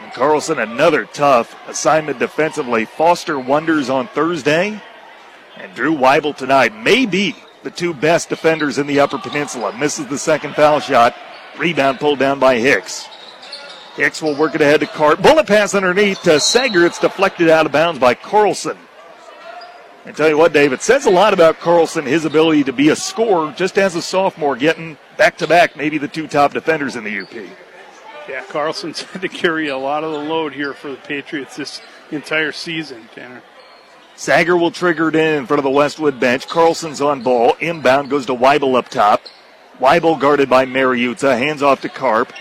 And Carlson another tough assignment defensively. Foster Wonders on Thursday, and Drew Weibel tonight. may be the two best defenders in the Upper Peninsula. Misses the second foul shot. Rebound pulled down by Hicks. Hicks will work it ahead to Carp. Bullet pass underneath to Sager. It's deflected out of bounds by Carlson. I tell you what, Dave, it says a lot about Carlson, his ability to be a scorer just as a sophomore, getting back to back, maybe the two top defenders in the UP. Yeah, Carlson's had to carry a lot of the load here for the Patriots this entire season, Tanner. Sager will trigger it in in front of the Westwood bench. Carlson's on ball. Inbound goes to Weibel up top. Weibel guarded by Mariuzza. Hands off to Carp.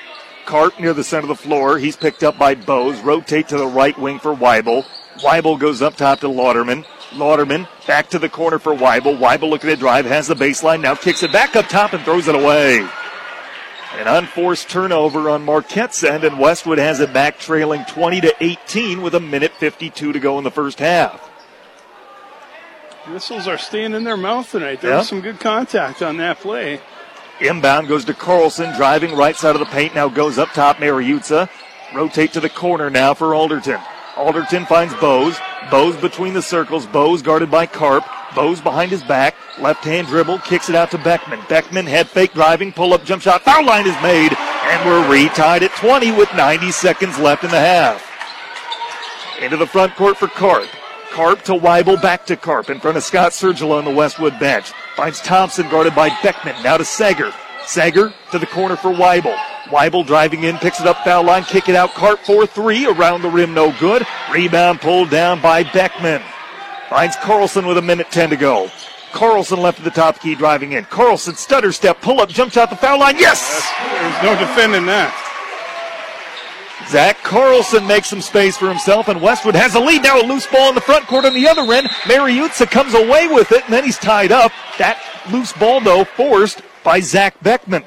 Carp near the center of the floor. He's picked up by Bose. Rotate to the right wing for Weibel. Weibel goes up top to Lauderman. Lauderman back to the corner for Weibel. Weibel looking at drive, has the baseline, now kicks it back up top and throws it away. An unforced turnover on Marquette's end, and Westwood has it back trailing 20 to 18 with a minute 52 to go in the first half. Missiles are staying in their mouth tonight. There was some good contact on that play. Inbound goes to Carlson, driving right side of the paint. Now goes up top, Mariuzza. Rotate to the corner now for Alderton. Alderton finds Bose. Bose between the circles. Bose guarded by Carp. Bose behind his back. Left hand dribble. Kicks it out to Beckman. Beckman head fake driving. Pull up jump shot. Foul line is made. And we're retied at 20 with 90 seconds left in the half. Into the front court for Carp. Carp to Weibel, back to Carp in front of Scott Sergilo on the Westwood bench. Finds Thompson guarded by Beckman. Now to Sager. Sager to the corner for Weibel. Weibel driving in, picks it up, foul line, kick it out. Carp 4 3, around the rim, no good. Rebound pulled down by Beckman. Finds Carlson with a minute 10 to go. Carlson left at the top key driving in. Carlson stutter step, pull up, jump shot the foul line. Yes! There's no defending that. Zach Carlson makes some space for himself, and Westwood has a lead. Now a loose ball in the front court on the other end. Mariuzza comes away with it, and then he's tied up. That loose ball, though, forced by Zach Beckman.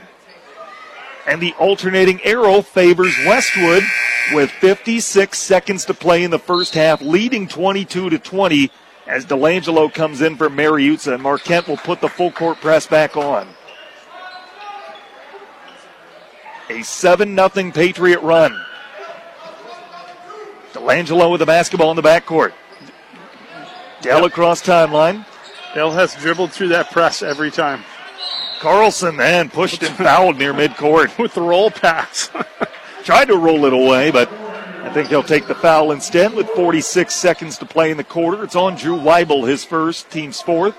And the alternating arrow favors Westwood with 56 seconds to play in the first half, leading 22 to 20 as Delangelo comes in for Mariuzza, and Marquette will put the full court press back on. A 7 0 Patriot run. Delangelo with the basketball in the backcourt. Dell across timeline. Dell has dribbled through that press every time. Carlson then pushed and fouled near midcourt. With the roll pass. Tried to roll it away, but I think he'll take the foul instead with 46 seconds to play in the quarter. It's on Drew Weibel, his first, team's fourth.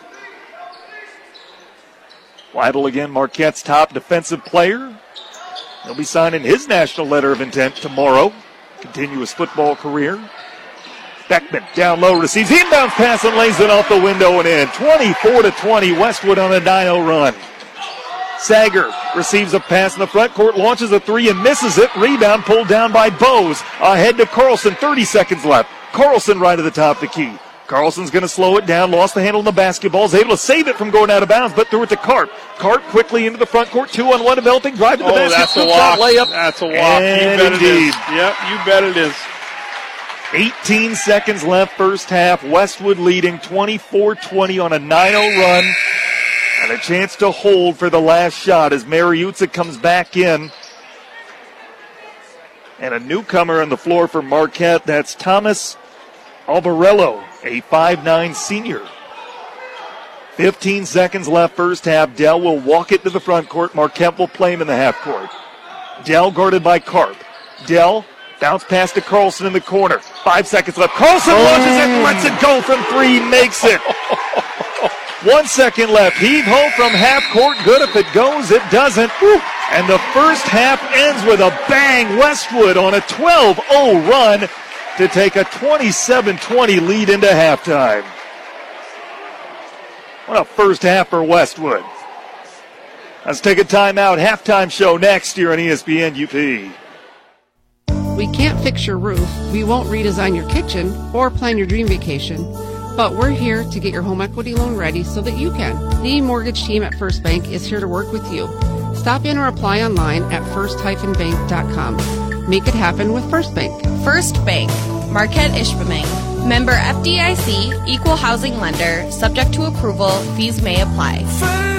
Weibel again, Marquette's top defensive player. He'll be signing his national letter of intent tomorrow. Continuous football career. Beckman down low receives inbounds pass and lays it off the window and in. 24 to 20, Westwood on a 9 run. Sager receives a pass in the front court, launches a three and misses it. Rebound pulled down by Bose. Ahead to Carlson, 30 seconds left. Carlson right at the top of the key. Carlson's going to slow it down, lost the handle on the basketball, is able to save it from going out of bounds, but threw it to Carp. Carp quickly into the front court, two on one developing, drive to the oh, basket, that's a walk. layup. That's a walk. And you bet indeed. it is. Yep, you bet it is. 18 seconds left first half. Westwood leading 24-20 on a 9-0 run. And a chance to hold for the last shot as Mariuzza comes back in. And a newcomer on the floor for Marquette, that's Thomas Albarello, a 5'9 senior. 15 seconds left first half. Dell will walk it to the front court. Marquette will play him in the half court. Dell guarded by Carp. Dell bounce pass to Carlson in the corner. Five seconds left. Carlson launches it, lets it go from three, makes it. One second left. Heave ho from half court. Good if it goes. It doesn't. And the first half ends with a bang. Westwood on a 12 0 run to take a 27 20 lead into halftime. What a first half for Westwood. Let's take a timeout. Halftime show next here on ESPN UP. We can't fix your roof, we won't redesign your kitchen, or plan your dream vacation. But we're here to get your home equity loan ready so that you can. The mortgage team at First Bank is here to work with you. Stop in or apply online at first-bank.com. Make it happen with First Bank. First Bank, Marquette Ishpeming. Member FDIC, equal housing lender, subject to approval, fees may apply. First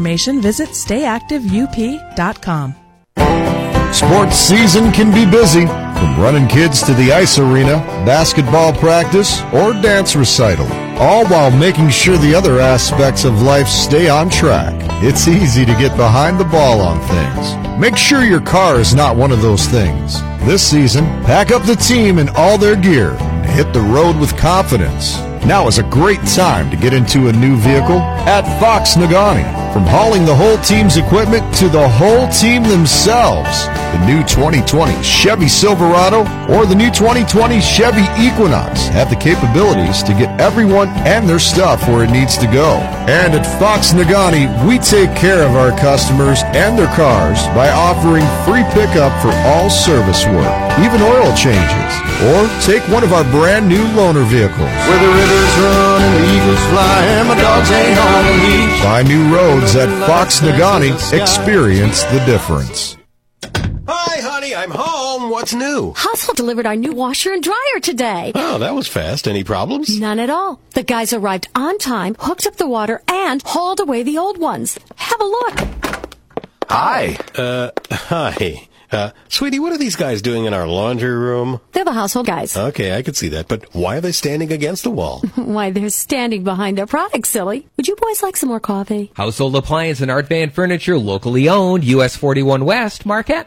visit stayactiveup.com. Sports season can be busy, from running kids to the ice arena, basketball practice, or dance recital, all while making sure the other aspects of life stay on track. It's easy to get behind the ball on things. Make sure your car is not one of those things. This season, pack up the team and all their gear and hit the road with confidence. Now is a great time to get into a new vehicle at Fox Negaunee. From hauling the whole team's equipment to the whole team themselves. The new 2020 Chevy Silverado or the new 2020 Chevy Equinox have the capabilities to get everyone and their stuff where it needs to go. And at Fox Negaunee, we take care of our customers and their cars by offering free pickup for all service work, even oil changes. Or take one of our brand new loaner vehicles. Where the rivers run and the eagles fly, and my dogs ain't on a leash. Find new roads at Fox Negaunee. Experience the difference. Hi, honey, I'm home. What's new? Household delivered our new washer and dryer today. Oh, that was fast. Any problems? None at all. The guys arrived on time, hooked up the water, and hauled away the old ones. Have a look. Hi. Uh, hi. Uh, sweetie, what are these guys doing in our laundry room? They're the household guys. Okay, I could see that, but why are they standing against the wall? Why, they're standing behind their products, silly. Would you boys like some more coffee? Household appliance and art van furniture, locally owned, US 41 West, Marquette.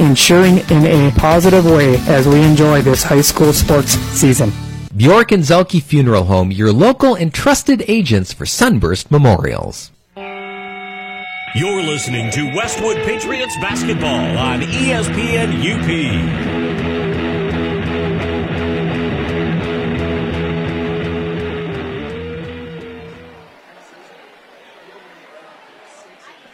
in cheering in a positive way as we enjoy this high school sports season. Bjork and Zhulkie Funeral Home, your local and trusted agents for Sunburst Memorials. You're listening to Westwood Patriots basketball on ESPN UP.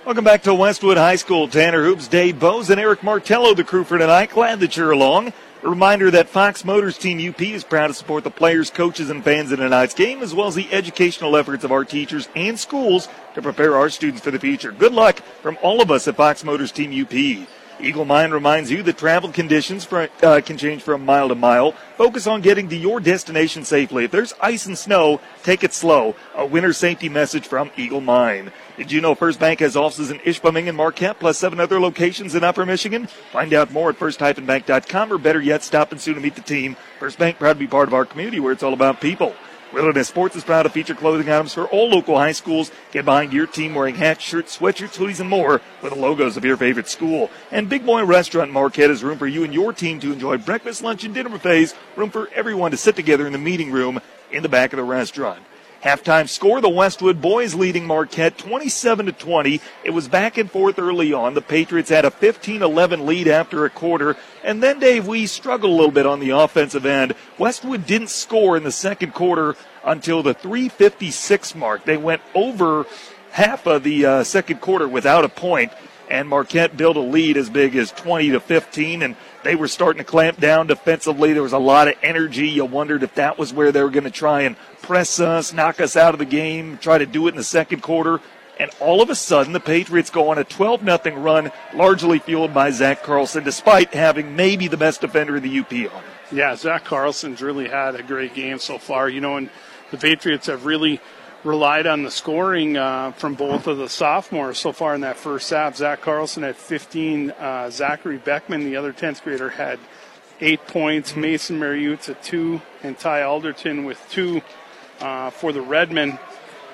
Welcome back to Westwood High School. Tanner Hoops, Dave Bose, and Eric Martello, the crew for tonight. Glad that you're along. A reminder that Fox Motors Team UP is proud to support the players, coaches, and fans in tonight's game, as well as the educational efforts of our teachers and schools to prepare our students for the future. Good luck from all of us at Fox Motors Team UP. Eagle Mine reminds you that travel conditions for, uh, can change from mile to mile. Focus on getting to your destination safely. If there's ice and snow, take it slow. A winter safety message from Eagle Mine. Did you know First Bank has offices in Ishpeming and Marquette, plus seven other locations in Upper Michigan? Find out more at first-bank.com, or better yet, stop and soon to meet the team. First Bank proud to be part of our community where it's all about people. Wilderness Sports is proud to feature clothing items for all local high schools. Get behind your team wearing hats, shirts, sweatshirts, hoodies, and more with the logos of your favorite school. And Big Boy Restaurant Marquette is room for you and your team to enjoy breakfast, lunch, and dinner buffets. Room for everyone to sit together in the meeting room in the back of the restaurant. Halftime score, the Westwood boys leading Marquette 27 to 20. It was back and forth early on. The Patriots had a 15-11 lead after a quarter. And then, Dave, we struggled a little bit on the offensive end. Westwood didn't score in the second quarter until the 356 mark. They went over half of the uh, second quarter without a point, and Marquette built a lead as big as 20 to 15, and they were starting to clamp down defensively. There was a lot of energy. You wondered if that was where they were going to try and press us, knock us out of the game, try to do it in the second quarter. And all of a sudden, the Patriots go on a 12 0 run, largely fueled by Zach Carlson, despite having maybe the best defender in the UP on. Yeah, Zach Carlson's really had a great game so far. You know, and the Patriots have really relied on the scoring uh, from both of the sophomores so far in that first half. Zach Carlson had 15. Uh, Zachary Beckman, the other 10th grader, had eight points. Mason Mariuzza's at two, and Ty Alderton with two uh, for the Redmen.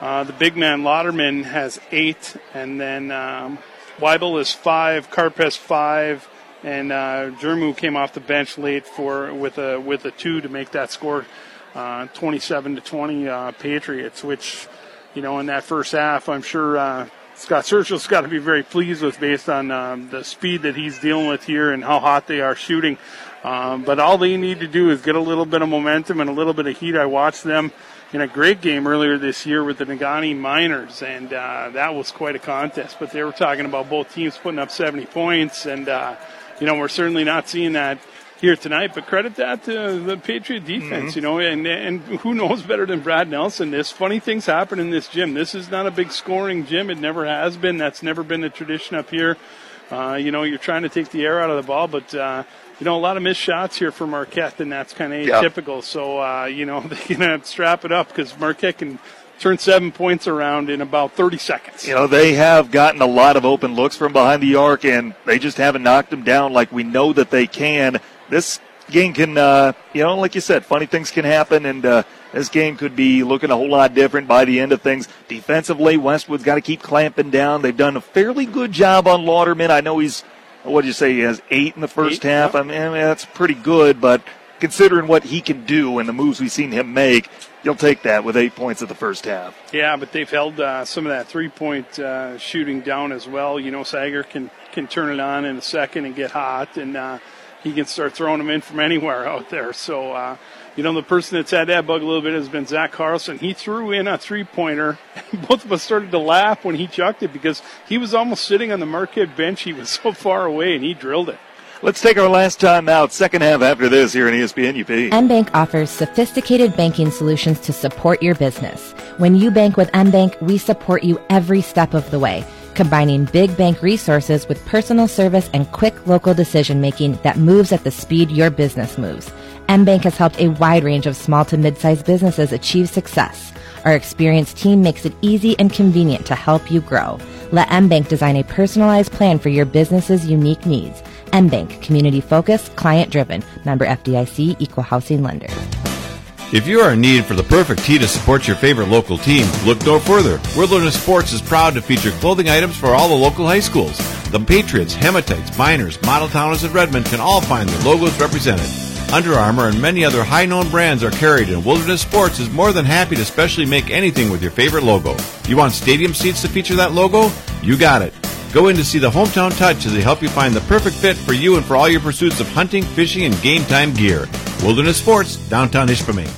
Uh, the big man Lauderman has eight, and then um, Weibel is five, Carp's five, and uh, Jermu came off the bench late for with a with a two to make that score uh, 27 to 20 uh, Patriots, which, you know, in that first half, I'm sure uh, Scott Churchill's got to be very pleased with based on um, the speed that he's dealing with here and how hot they are shooting. Um, but all they need to do is get a little bit of momentum and a little bit of heat. I watched them in a great game earlier this year with the Negaunee Miners, and uh, that was quite a contest. But they were talking about both teams putting up 70 points, and uh, you know we're certainly not seeing that here tonight. But credit that to the Patriot defense, mm-hmm. you know, and and who knows better than Brad Nelson? This funny things happen in this gym. This is not a big scoring gym. It never has been. That's never been the tradition up here. Uh, you know, you're trying to take the air out of the ball, but uh, you know, a lot of missed shots here for Marquette, and that's kind of atypical. Yep. So, uh, you know, they can strap it up because Marquette can turn seven points around in about 30 seconds. You know, they have gotten a lot of open looks from behind the arc, and they just haven't knocked them down like we know that they can this game can, uh, you know, like you said, funny things can happen, and uh, this game could be looking a whole lot different by the end of things. Defensively, Westwood's got to keep clamping down. They've done a fairly good job on Lauderman. I know he's, what did you say, he has eight in the first eight, half. I mean, that's pretty good, but considering what he can do and the moves we've seen him make, you'll take that with eight points of the first half. Yeah, but they've held uh, some of that three-point uh, shooting down as well. You know, Sager can can turn it on in a second and get hot, and uh, he can start throwing them in from anywhere out there. So, uh, you know, the person that's had that bug a little bit has been Zach Carlson. He threw in a three pointer. Both of us started to laugh when he chucked it because he was almost sitting on the Marquette bench. He was so far away and he drilled it. Let's take our last time out. Second half after this here in ESPN UP. MBank offers sophisticated banking solutions to support your business. When you bank with MBank, we support you every step of the way combining big bank resources with personal service and quick local decision making that moves at the speed your business moves. MBank has helped a wide range of small to mid-sized businesses achieve success. Our experienced team makes it easy and convenient to help you grow. Let MBank design a personalized plan for your business's unique needs. MBank, community focused, client driven. Member FDIC, equal housing lender. If you are in need for the perfect tee to support your favorite local team, look no further. Wilderness Sports is proud to feature clothing items for all the local high schools. The Patriots, Hematites, Miners, Model Towners, and Redmen can all find their logos represented. Under Armour and many other high known brands are carried, and Wilderness Sports is more than happy to specially make anything with your favorite logo. You want stadium seats to feature that logo? You got it. Go in to see the Hometown Touch as they help you find the perfect fit for you and for all your pursuits of hunting, fishing, and game time gear. Wilderness Sports, downtown Ishpeming.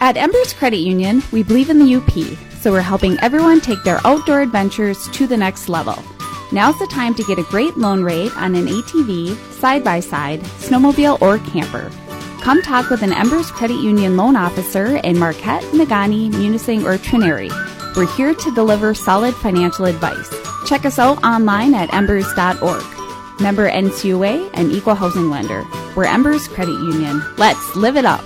At Embers Credit Union, we believe in the UP, so we're helping everyone take their outdoor adventures to the next level. Now's the time to get a great loan rate on an ATV, side by side, snowmobile, or camper. Come talk with an Embers Credit Union loan officer in Marquette, Negaunee, Munising, or Trinity. We're here to deliver solid financial advice. Check us out online at embers.org. Member NCUA and equal housing lender. We're Embers Credit Union. Let's live it up.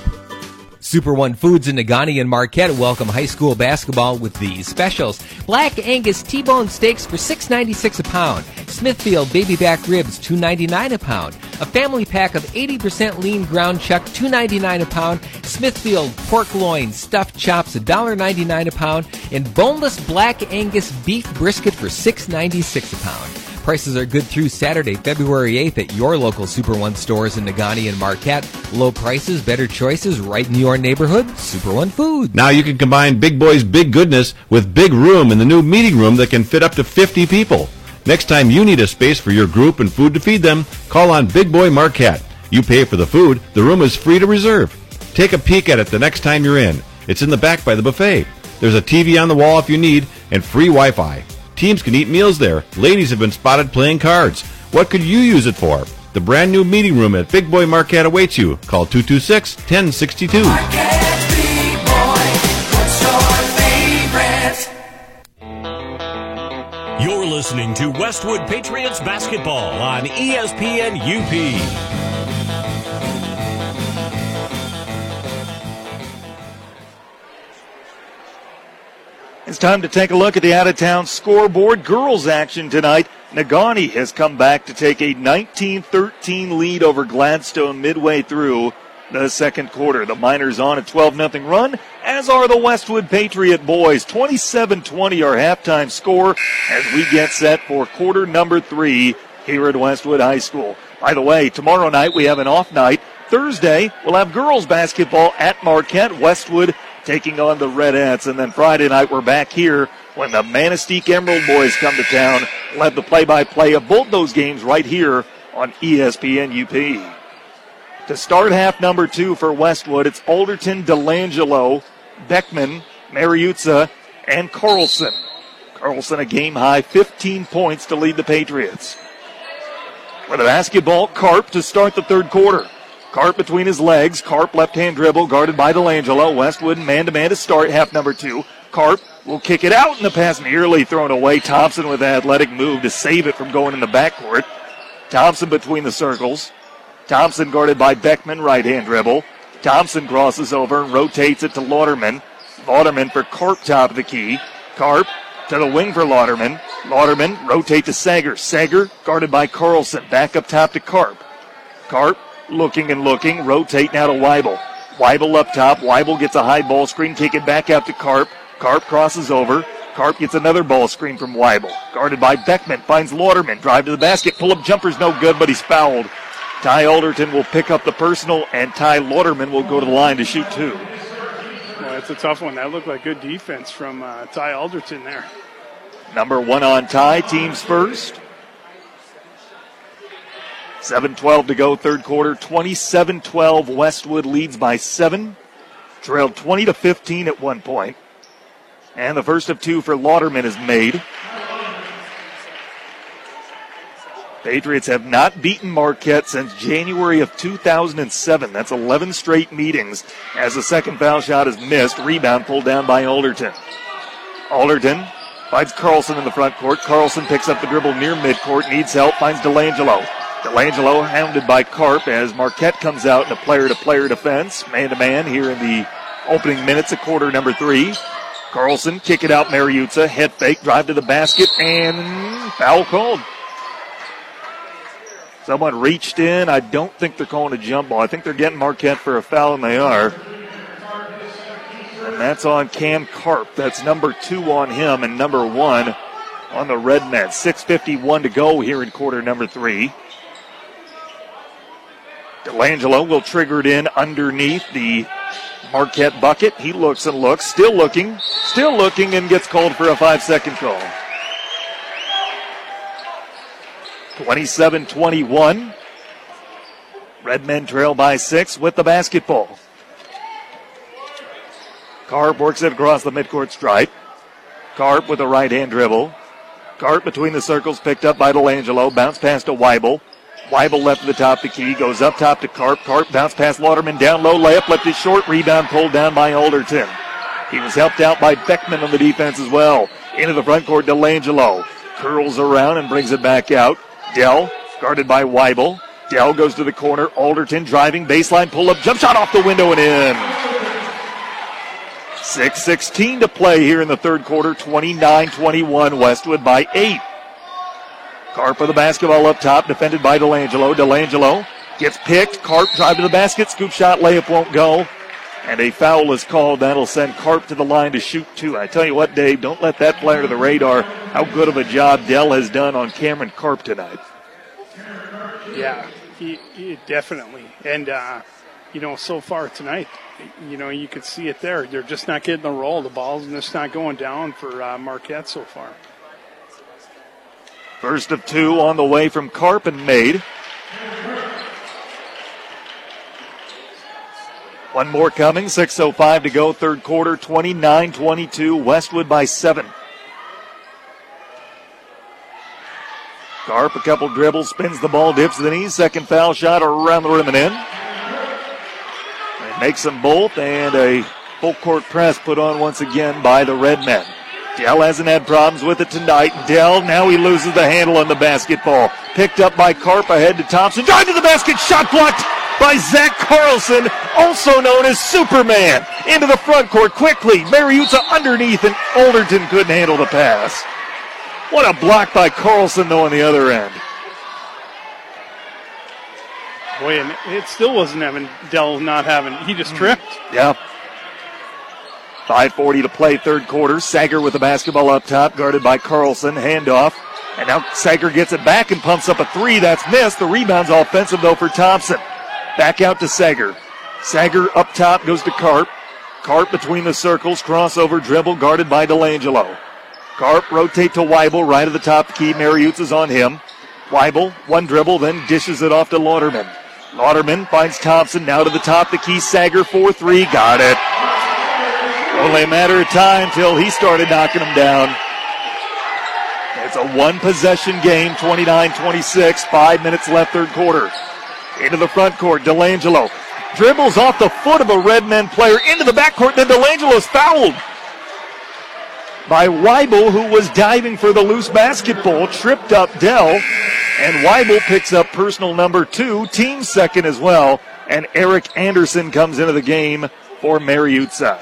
Super One Foods in Negaunee and Marquette welcome high school basketball with these specials. Black Angus T-bone steaks for $6.96 a pound. Smithfield baby back ribs $2.99 a pound. A family pack of 80% lean ground chuck $2.99 a pound. Smithfield pork loin stuffed chops $1.99 a pound. And boneless Black Angus beef brisket for $6.96 a pound. Prices are good through Saturday, February 8th at your local Super One stores in Negaunee and Marquette. Low prices, better choices right in your neighborhood. Super One Food. Now you can combine Big Boy's big goodness with big room in the new meeting room that can fit up to 50 people. Next time you need a space for your group and food to feed them, call on Big Boy Marquette. You pay for the food, the room is free to reserve. Take a peek at it the next time you're in. It's in the back by the buffet. There's a TV on the wall if you need, and free Wi Fi. Teams can eat meals there. Ladies have been spotted playing cards. What could you use it for? The brand new meeting room at Big Boy Marquette awaits you. Call 226 1062. You're listening to Westwood Patriots basketball on ESPN UP. It's time to take a look at the out of town scoreboard. Girls action tonight. Negaunee has come back to take a 19 13 lead over Gladstone midway through the second quarter. The Miners on a 12 0 run, as are the Westwood Patriot boys. 27 20 our halftime score as we get set for quarter number three here at Westwood High School. By the way, tomorrow night we have an off night. Thursday, we'll have girls basketball at Marquette. Westwood taking on the Red Ants. And then Friday night, we're back here when the Manistique Emerald boys come to town. We'll have the play by play of both those games right here on ESPN UP. To start half number two for Westwood, it's Alderton, Delangelo, Beckman, Mariuzza, and Carlson. Carlson a game high 15 points to lead the Patriots. For the basketball, Carp to start the third quarter. Carp between his legs. Carp left hand dribble guarded by Delangelo. Westwood man to man to start half number two. Carp will kick it out and the pass nearly thrown away. Thompson with an athletic move to save it from going in the backcourt. Thompson between the circles. Thompson guarded by Beckman, right hand dribble. Thompson crosses over and rotates it to Lauderman. Lauderman for Carp top of the key. Carp to the wing for Lauderman. Lauderman rotate to Sager. Sager guarded by Carlson. Back up top to Carp. Carp looking and looking. Rotate now to Weibel. Weibel up top. Weibel gets a high ball screen. Kick it back out to Carp. Carp crosses over. Carp gets another ball screen from Weibel. Guarded by Beckman. Finds Lauderman. Drive to the basket. Pull up jumper's no good, but he's fouled. Ty Alderton will pick up the personal, and Ty Lauderman will go to the line to shoot two. Well, that's a tough one. That looked like good defense from uh, Ty Alderton there. Number one on Ty, teams first. 7-12 to go, third quarter. 27-12, Westwood leads by seven. Trailed 20 to 15 at one point. And the first of two for Lauderman is made. Patriots have not beaten Marquette since January of 2007. That's 11 straight meetings as the second foul shot is missed. Rebound pulled down by Alderton. Alderton finds Carlson in the front court. Carlson picks up the dribble near midcourt, needs help, finds Delangelo. Delangelo hounded by Carp as Marquette comes out in a player to player defense, man to man here in the opening minutes of quarter number three. Carlson kick it out, Mariuzza, head fake, drive to the basket, and foul called. Someone reached in. I don't think they're calling a jump ball. I think they're getting Marquette for a foul, and they are. And that's on Cam Carp. That's number two on him, and number one on the Redmen. 6.51 to go here in quarter number three. Delangelo will trigger it in underneath the Marquette bucket. He looks and looks, still looking, still looking, and gets called for a five second call. 27 21. Redmen trail by six with the basketball. Carp works it across the midcourt stripe. Carp with a right hand dribble. Carp between the circles picked up by Delangelo. Bounce pass to Weibel. Weibel left to the top the key. Goes up top to Carp. Carp bounce past Lauderman. Down low layup. Left it short. Rebound pulled down by Alderton. He was helped out by Beckman on the defense as well. Into the front court, Delangelo. Curls around and brings it back out. Dell, guarded by Weibel. Dell goes to the corner. Alderton driving, baseline pull up, jump shot off the window and in. 6.16 to play here in the third quarter. 29 21, Westwood by 8. Carp with the basketball up top, defended by Delangelo. Delangelo gets picked. Carp drive to the basket, scoop shot, layup won't go. And a foul is called. That'll send Carp to the line to shoot two. I tell you what, Dave, don't let that fly to the radar how good of a job Dell has done on Cameron Carp tonight. Yeah, he, he definitely. And, uh, you know, so far tonight, you know, you could see it there. They're just not getting the roll. The ball's just not going down for uh, Marquette so far. First of two on the way from Carp and made. One more coming. 6.05 to go, third quarter, 29 22. Westwood by seven. Carp, a couple dribbles, spins the ball, dips the knees. Second foul shot around the rim and in. Makes them both, and a full court press put on once again by the Red Men. Dell hasn't had problems with it tonight. Dell, now he loses the handle on the basketball. Picked up by Carp ahead to Thompson. Drive to the basket, shot blocked by Zach Carlson, also known as Superman. Into the front court quickly. Mariuzza underneath, and Alderton couldn't handle the pass. What a block by Carlson, though, on the other end. Boy, and it still wasn't having Dell not having. He just tripped. Yeah. 5.40 to play, third quarter. Sager with the basketball up top, guarded by Carlson. Handoff. And now Sager gets it back and pumps up a three. That's missed. The rebound's offensive, though, for Thompson. Back out to Sager. Sager up top goes to Carp. Carp between the circles, crossover dribble guarded by Delangelo. Carp rotate to Weibel right at the top key. Mariuzza's on him. Weibel, one dribble, then dishes it off to Lauderman. Lauderman finds Thompson now to the top the key. Sager 4 3. Got it. Only a matter of time till he started knocking them down. It's a one possession game, 29 26. Five minutes left, third quarter. Into the front court, Delangelo dribbles off the foot of a Redmen player into the backcourt. Then Delangelo's fouled by Weibel, who was diving for the loose basketball, tripped up Dell, and Weibel picks up personal number two, team second as well, and Eric Anderson comes into the game for Mariuzza.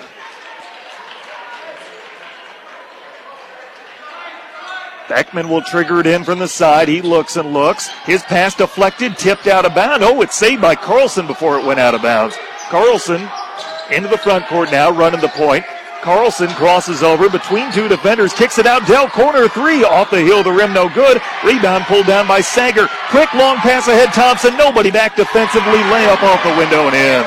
Beckman will trigger it in from the side. He looks and looks. His pass deflected, tipped out of bounds. Oh, it's saved by Carlson before it went out of bounds. Carlson into the front court now, running the point. Carlson crosses over between two defenders, kicks it out. Dell corner three off the hill, the rim no good. Rebound pulled down by Sager. Quick long pass ahead, Thompson. Nobody back defensively. Layup off the window and in.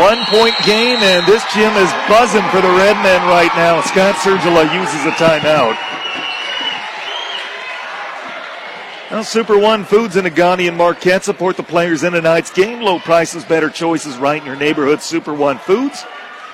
One point game, and this gym is buzzing for the Redmen right now. Scott Sergila uses a timeout. Well, Super One Foods in Negaunee and Marquette support the players in tonight's game. Low prices, better choices right in your neighborhood. Super One Foods.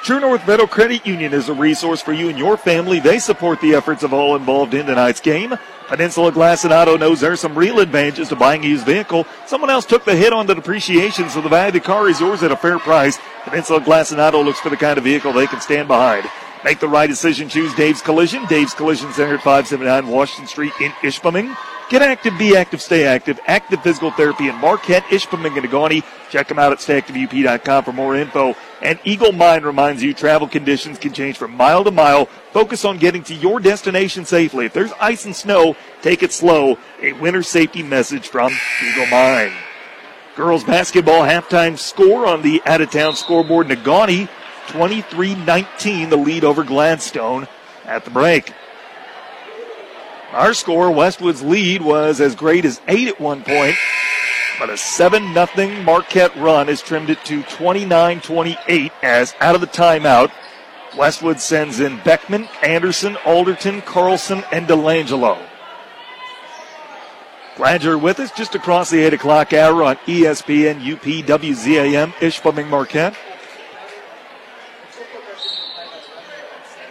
True North Federal Credit Union is a resource for you and your family. They support the efforts of all involved in tonight's game. Peninsula Glass and Auto knows there are some real advantages to buying a used vehicle. Someone else took the hit on the depreciation, so the value of the car is yours at a fair price. Peninsula Glass and Auto looks for the kind of vehicle they can stand behind. Make the right decision. Choose Dave's Collision. Dave's Collision Center at 579 Washington Street in Ishpeming. Get active, be active, stay active. Active Physical Therapy in Marquette, Ishpeming, and Negaunee. Check them out at stayactiveup.com for more info. And Eagle Mine reminds you travel conditions can change from mile to mile. Focus on getting to your destination safely. If there's ice and snow, take it slow. A winter safety message from Eagle Mine. Girls basketball halftime score on the out of town scoreboard. Negaunee 23 19, the lead over Gladstone at the break. Our score, Westwood's lead, was as great as 8 at one point, but a 7 0 Marquette run has trimmed it to 29 28 as out of the timeout. Westwood sends in Beckman, Anderson, Alderton, Carlson, and Delangelo. Glad you're with us just across the 8 o'clock hour on ESPN UPWZAM Ishpeming Marquette.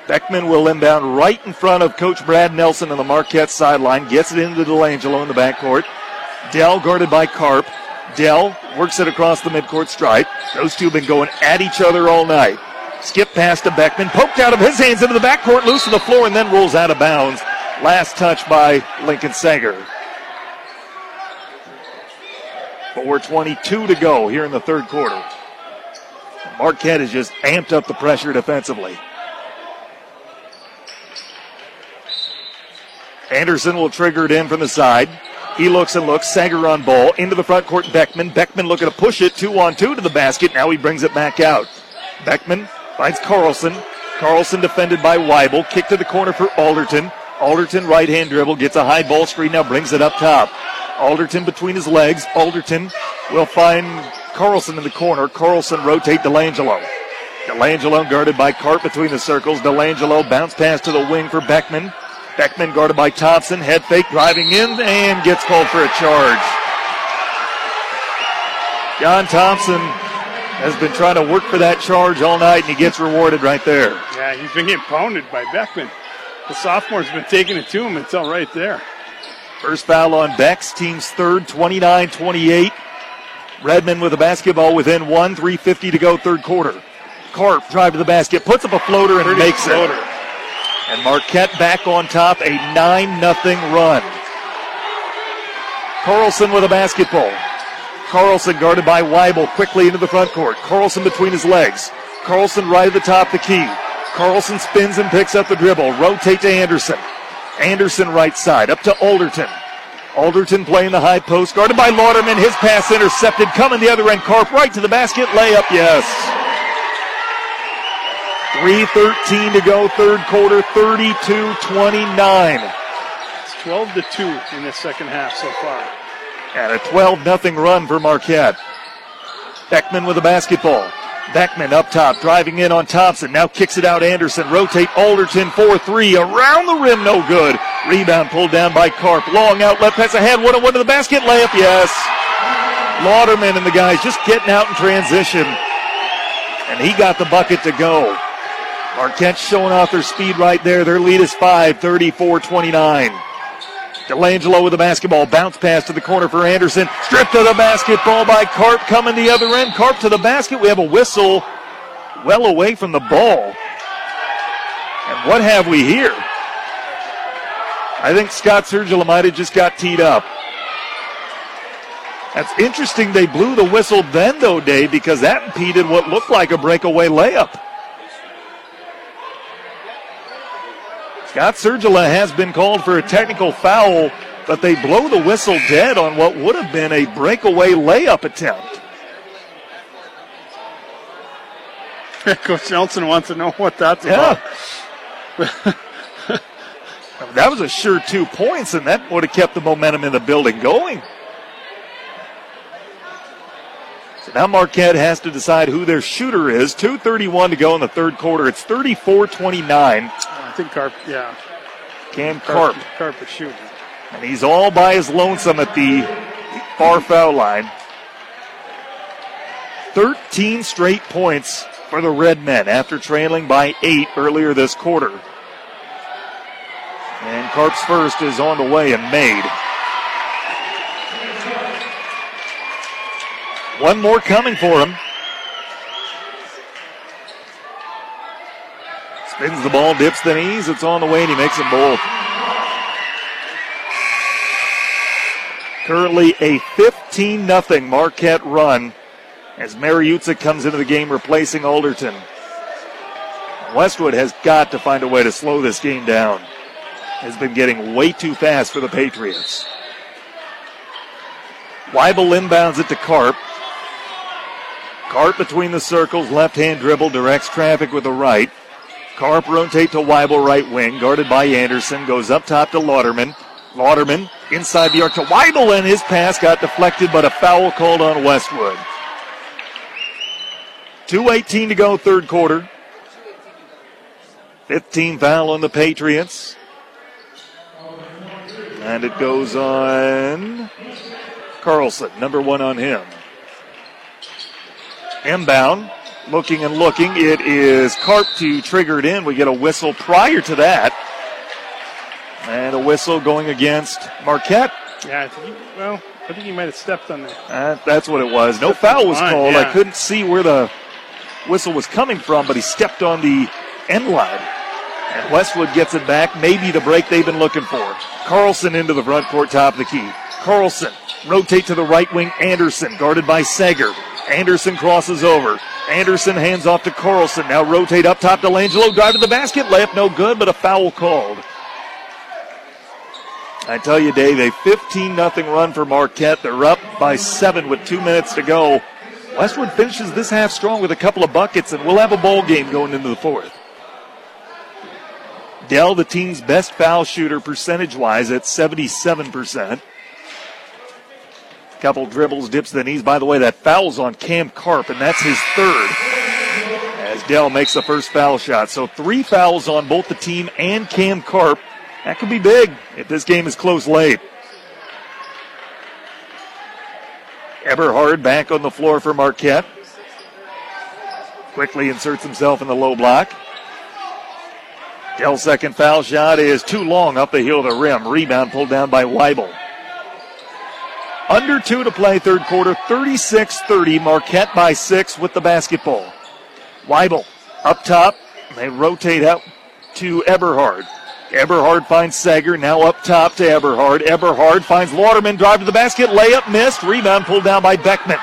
Beckman will inbound right in front of Coach Brad Nelson on the Marquette sideline. Gets it into Delangelo in the backcourt. Dell guarded by Carp. Dell works it across the midcourt stripe. Those two have been going at each other all night. Skip pass to Beckman. Poked out of his hands into the backcourt. Loose to the floor and then rolls out of bounds. Last touch by Lincoln Sager. 4.22 to go here in the third quarter. Marquette has just amped up the pressure defensively. Anderson will trigger it in from the side. He looks and looks. Sager on ball. Into the front court, Beckman. Beckman looking to push it. Two on two to the basket. Now he brings it back out. Beckman finds Carlson. Carlson defended by Weibel. Kick to the corner for Alderton. Alderton right hand dribble. Gets a high ball screen. Now brings it up top. Alderton between his legs. Alderton will find Carlson in the corner. Carlson rotate DeLangelo. DeLangelo guarded by Carp between the circles. DeLangelo bounce pass to the wing for Beckman. Beckman guarded by Thompson. Head fake driving in and gets called for a charge. John Thompson has been trying to work for that charge all night and he gets rewarded right there. Yeah, he's been getting pounded by Beckman. The sophomore's been taking it to him until right there. First foul on Beck's team's third, 29 28. Redmen with the basketball within one, 3.50 to go, third quarter. Carp drive to the basket, puts up a floater and makes floater. it. And Marquette back on top, a 9 0 run. Carlson with a basketball. Carlson guarded by Weibel quickly into the front court. Carlson between his legs. Carlson right at the top, the key. Carlson spins and picks up the dribble. Rotate to Anderson. Anderson right side up to Alderton. Alderton playing the high post, guarded by Lauderman. His pass intercepted. Coming the other end. Carp right to the basket. Layup, yes. 3.13 to go, third quarter, 32 29. It's 12 to 2 in the second half so far. And a 12 0 run for Marquette. Beckman with the basketball. Beckman up top, driving in on Thompson. Now kicks it out Anderson. Rotate Alderton 4 3. Around the rim, no good. Rebound pulled down by Carp. Long outlet pass ahead. One on one to the basket. Layup, yes. Lauderman and the guys just getting out in transition. And he got the bucket to go. Marquette showing off their speed right there. Their lead is 5, 34 29. DeLangelo with the basketball. Bounce pass to the corner for Anderson. Stripped to the basketball by Carp. Coming the other end. Carp to the basket. We have a whistle well away from the ball. And what have we here? I think Scott Sergila might have just got teed up. That's interesting. They blew the whistle then, though, Dave, because that impeded what looked like a breakaway layup. Scott Sergila has been called for a technical foul, but they blow the whistle dead on what would have been a breakaway layup attempt. Coach Nelson wants to know what that's Yeah. about. That was a sure two points, and that would have kept the momentum in the building going. So now Marquette has to decide who their shooter is. 2.31 to go in the third quarter. It's 34 29. Think Carp, yeah. Cam Carp. Carp is shooting. And he's all by his lonesome at the far foul line. 13 straight points for the Redmen after trailing by eight earlier this quarter. And Carp's first is on the way and made. One more coming for him. Spins the ball, dips the knees. It's on the way, and he makes them both. Currently a 15 0 Marquette run as Mariuzza comes into the game replacing Alderton. Westwood has got to find a way to slow this game down. Has been getting way too fast for the Patriots. Weibel inbounds it to Carp. Carp between the circles, left hand dribble, directs traffic with the right. Carp rotate to Weibel right wing, guarded by Anderson, goes up top to Lauderman. Lauderman inside the arc to Weibel, and his pass got deflected, but a foul called on Westwood. 2.18 to go, third quarter. 15 foul on the Patriots. And it goes on Carlson, number one on him. Inbound, looking and looking. It is Carp to trigger it in. We get a whistle prior to that. And a whistle going against Marquette. Yeah, I think he, well, I think he might have stepped on that. Uh, that's what it was. No foul was called. yeah. I couldn't see where the whistle was coming from, but he stepped on the end line. And Westwood gets it back. Maybe the break they've been looking for. Carlson into the front court, top of the key. Carlson rotate to the right wing. Anderson guarded by Sager. Anderson crosses over. Anderson hands off to Carlson. Now rotate up top to Langelo. Drive to the basket. Layup no good, but a foul called. I tell you, Dave, a 15 0 run for Marquette. They're up by seven with two minutes to go. Westwood finishes this half strong with a couple of buckets, and we'll have a ball game going into the fourth. Dell, the team's best foul shooter percentage wise at 77%. Couple dribbles, dips the knees. By the way, that foul's on Cam Carp, and that's his third. As Dell makes the first foul shot. So three fouls on both the team and Cam Carp. That could be big if this game is close late. Eberhard back on the floor for Marquette. Quickly inserts himself in the low block. Dell's second foul shot is too long up the heel of the rim. Rebound pulled down by Weibel. Under two to play third quarter, 36 30. Marquette by six with the basketball. Weibel up top. They rotate out to Eberhard. Eberhard finds Sager, now up top to Eberhard. Eberhard finds Lauderman, drive to the basket, layup missed, rebound pulled down by Beckman.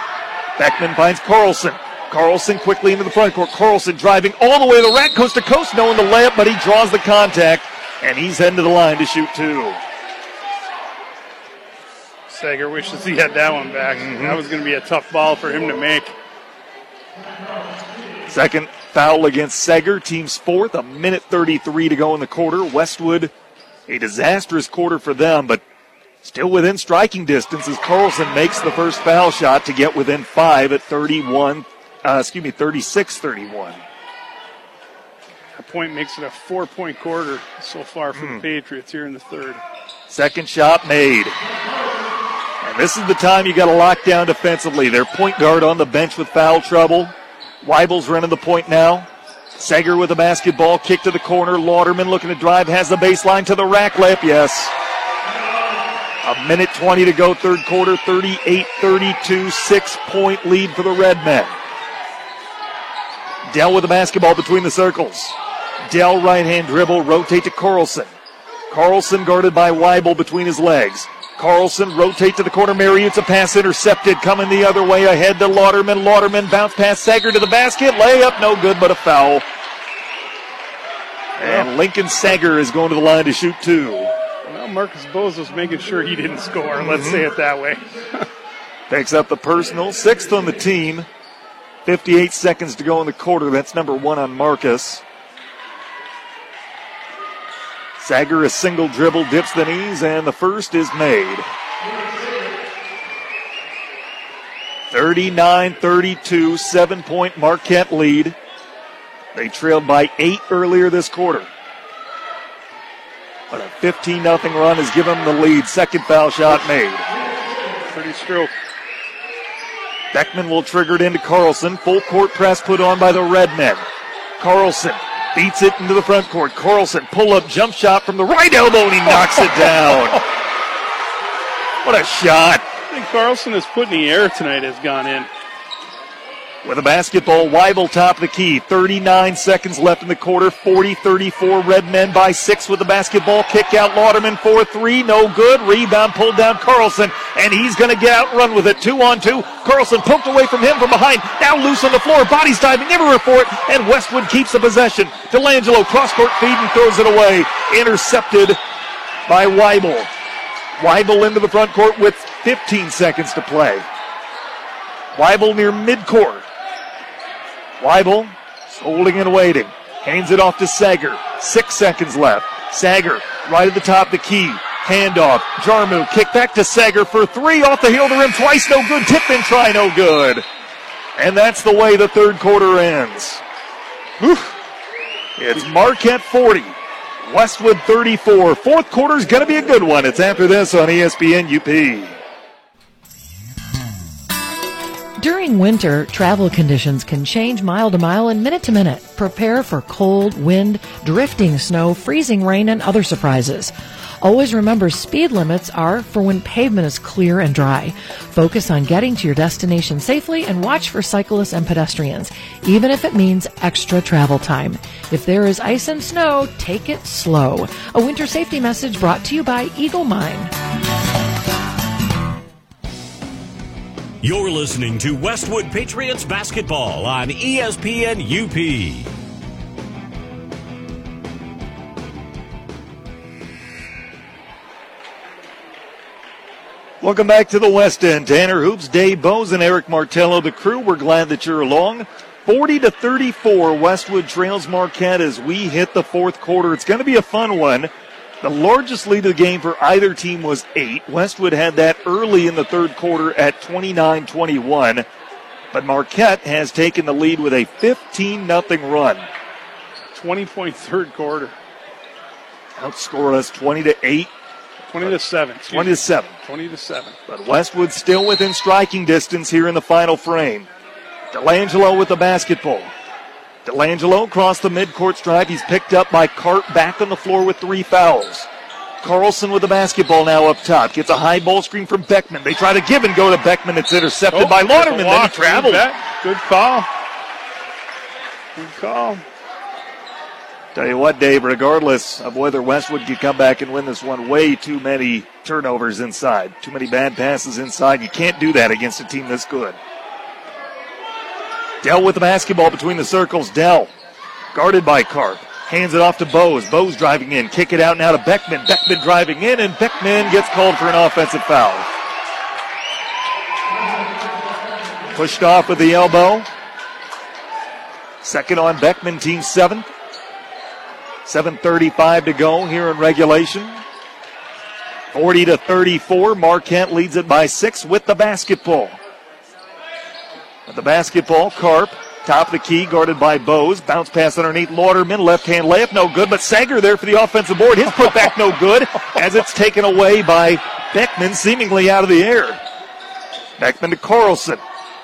Beckman finds Carlson. Carlson quickly into the front court. Carlson driving all the way to the rack, coast to coast, knowing the layup, but he draws the contact, and he's heading to the line to shoot two. Sager wishes he had that one back. Mm-hmm. That was going to be a tough ball for him to make. Second foul against Sager, team's fourth. A minute 33 to go in the quarter. Westwood, a disastrous quarter for them, but still within striking distance as Carlson makes the first foul shot to get within five at 31, uh, excuse me, 36 31. A point makes it a four point quarter so far for mm. the hmm. Patriots here in the third. Second shot made. And this is the time you got to lock down defensively. Their point guard on the bench with foul trouble. Weibel's running the point now. Sager with a basketball, kick to the corner. Lauderman looking to drive, has the baseline to the rack lip. Yes. A minute 20 to go, third quarter, 38 32, six point lead for the Redmen. Dell with the basketball between the circles. Dell right hand dribble, rotate to Carlson. Carlson guarded by Weibel between his legs. Carlson rotate to the corner. Mariuzza's pass intercepted. Coming the other way ahead to Lauderman. Lauderman bounce pass Sager to the basket. Layup no good, but a foul. And Lincoln Sager is going to the line to shoot two. Well, Marcus was making sure he didn't score. Let's mm-hmm. say it that way. Takes up the personal. Sixth on the team. 58 seconds to go in the quarter. That's number one on Marcus. Sager a single dribble, dips the knees, and the first is made. 39 32, seven point Marquette lead. They trailed by eight earlier this quarter. But a 15 0 run has given them the lead. Second foul shot made. Pretty stroke. Beckman will trigger it into Carlson. Full court press put on by the Redmen. Carlson Beats it into the front court. Carlson pull up jump shot from the right elbow and he knocks it down. What a shot. I think Carlson has put in the air tonight has gone in. With a basketball, Weibel top of the key. 39 seconds left in the quarter. 40-34 Redmen by six with the basketball. Kick out Lauderman 4-3. No good. Rebound pulled down Carlson. And he's going to get out run with it. Two on two. Carlson poked away from him from behind. Now loose on the floor. Bodies diving everywhere for it. And Westwood keeps the possession. Delangelo cross-court feed and throws it away. Intercepted by Weibel. Weibel into the front court with 15 seconds to play. Weibel near midcourt. Weibel holding and waiting. Hands it off to Sager. Six seconds left. Sager right at the top of the key. Handoff. Jarmu kick back to Sager for three off the heel the rim. Twice no good. Tip and try no good. And that's the way the third quarter ends. Whew. It's Marquette 40. Westwood 34. Fourth quarter is going to be a good one. It's after this on ESPN UP. During winter, travel conditions can change mile to mile and minute to minute. Prepare for cold, wind, drifting snow, freezing rain, and other surprises. Always remember speed limits are for when pavement is clear and dry. Focus on getting to your destination safely and watch for cyclists and pedestrians, even if it means extra travel time. If there is ice and snow, take it slow. A winter safety message brought to you by Eagle Mine. You're listening to Westwood Patriots basketball on ESPN UP. Welcome back to the West End. Tanner Hoops, Dave Bose, and Eric Martello, the crew. We're glad that you're along. 40 to 34, Westwood trails Marquette as we hit the fourth quarter. It's going to be a fun one. The largest lead of the game for either team was eight. Westwood had that early in the third quarter at 29 21. But Marquette has taken the lead with a 15 0 run. 20 point third quarter. Outscored us 20 to 8. 20 to 7. 20 to 7. 20 to 7. But Westwood still within striking distance here in the final frame. Delangelo with the basketball. Delangelo across the midcourt stripe. He's picked up by Carp back on the floor with three fouls. Carlson with the basketball now up top. Gets a high ball screen from Beckman. They try to give and go to Beckman. It's intercepted oh, by Lauderman. Then he traveled. Good call. Good call. Tell you what, Dave, regardless of whether Westwood could come back and win this one, way too many turnovers inside. Too many bad passes inside. You can't do that against a team this good. Dell with the basketball between the circles. Dell guarded by Carp. Hands it off to Bose. Bose driving in. Kick it out now to Beckman. Beckman driving in, and Beckman gets called for an offensive foul. Pushed off with the elbow. Second on Beckman, team seventh. 7.35 to go here in regulation. 40 to 34. Marquette leads it by six with the basketball. The basketball, Carp, top of the key, guarded by Bose. Bounce pass underneath Lauderman. Left hand layup, no good. But Sager there for the offensive board. His putback, no good, as it's taken away by Beckman, seemingly out of the air. Beckman to Carlson.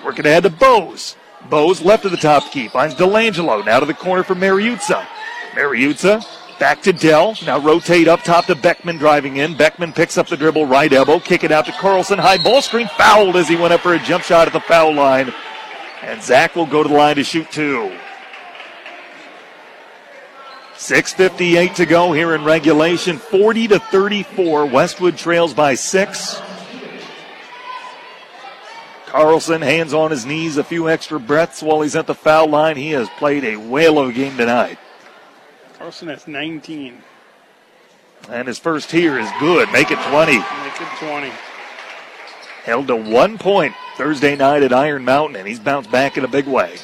Working ahead to Bose. Bose left of the top key. Finds Delangelo. Now to the corner for Mariuzza. Mariuzza back to Dell. Now rotate up top to Beckman driving in. Beckman picks up the dribble, right elbow, kick it out to Carlson. High ball screen fouled as he went up for a jump shot at the foul line. And Zach will go to the line to shoot two. 6.58 to go here in regulation. 40 to 34. Westwood trails by six. Carlson, hands on his knees, a few extra breaths while he's at the foul line. He has played a whale of a game tonight. Carlson has 19. And his first here is good. Make it 20. Make it 20. Held to one point Thursday night at Iron Mountain, and he's bounced back in a big way.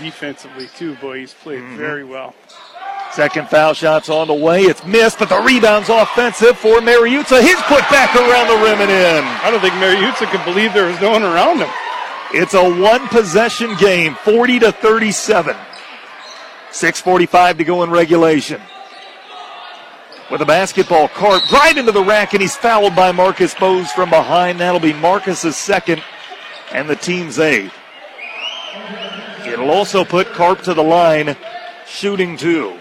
Defensively, too, boy, he's played mm-hmm. very well. Second foul shot's on the way. It's missed, but the rebound's offensive for Mariuzza. His put back around the rim and in. I don't think Mariuzza could believe there was no one around him. It's a one possession game, 40 to 37. 6.45 to go in regulation. With a basketball, Carp right into the rack, and he's fouled by Marcus Bose from behind. That'll be Marcus's second and the team's eighth. It'll also put Carp to the line, shooting two.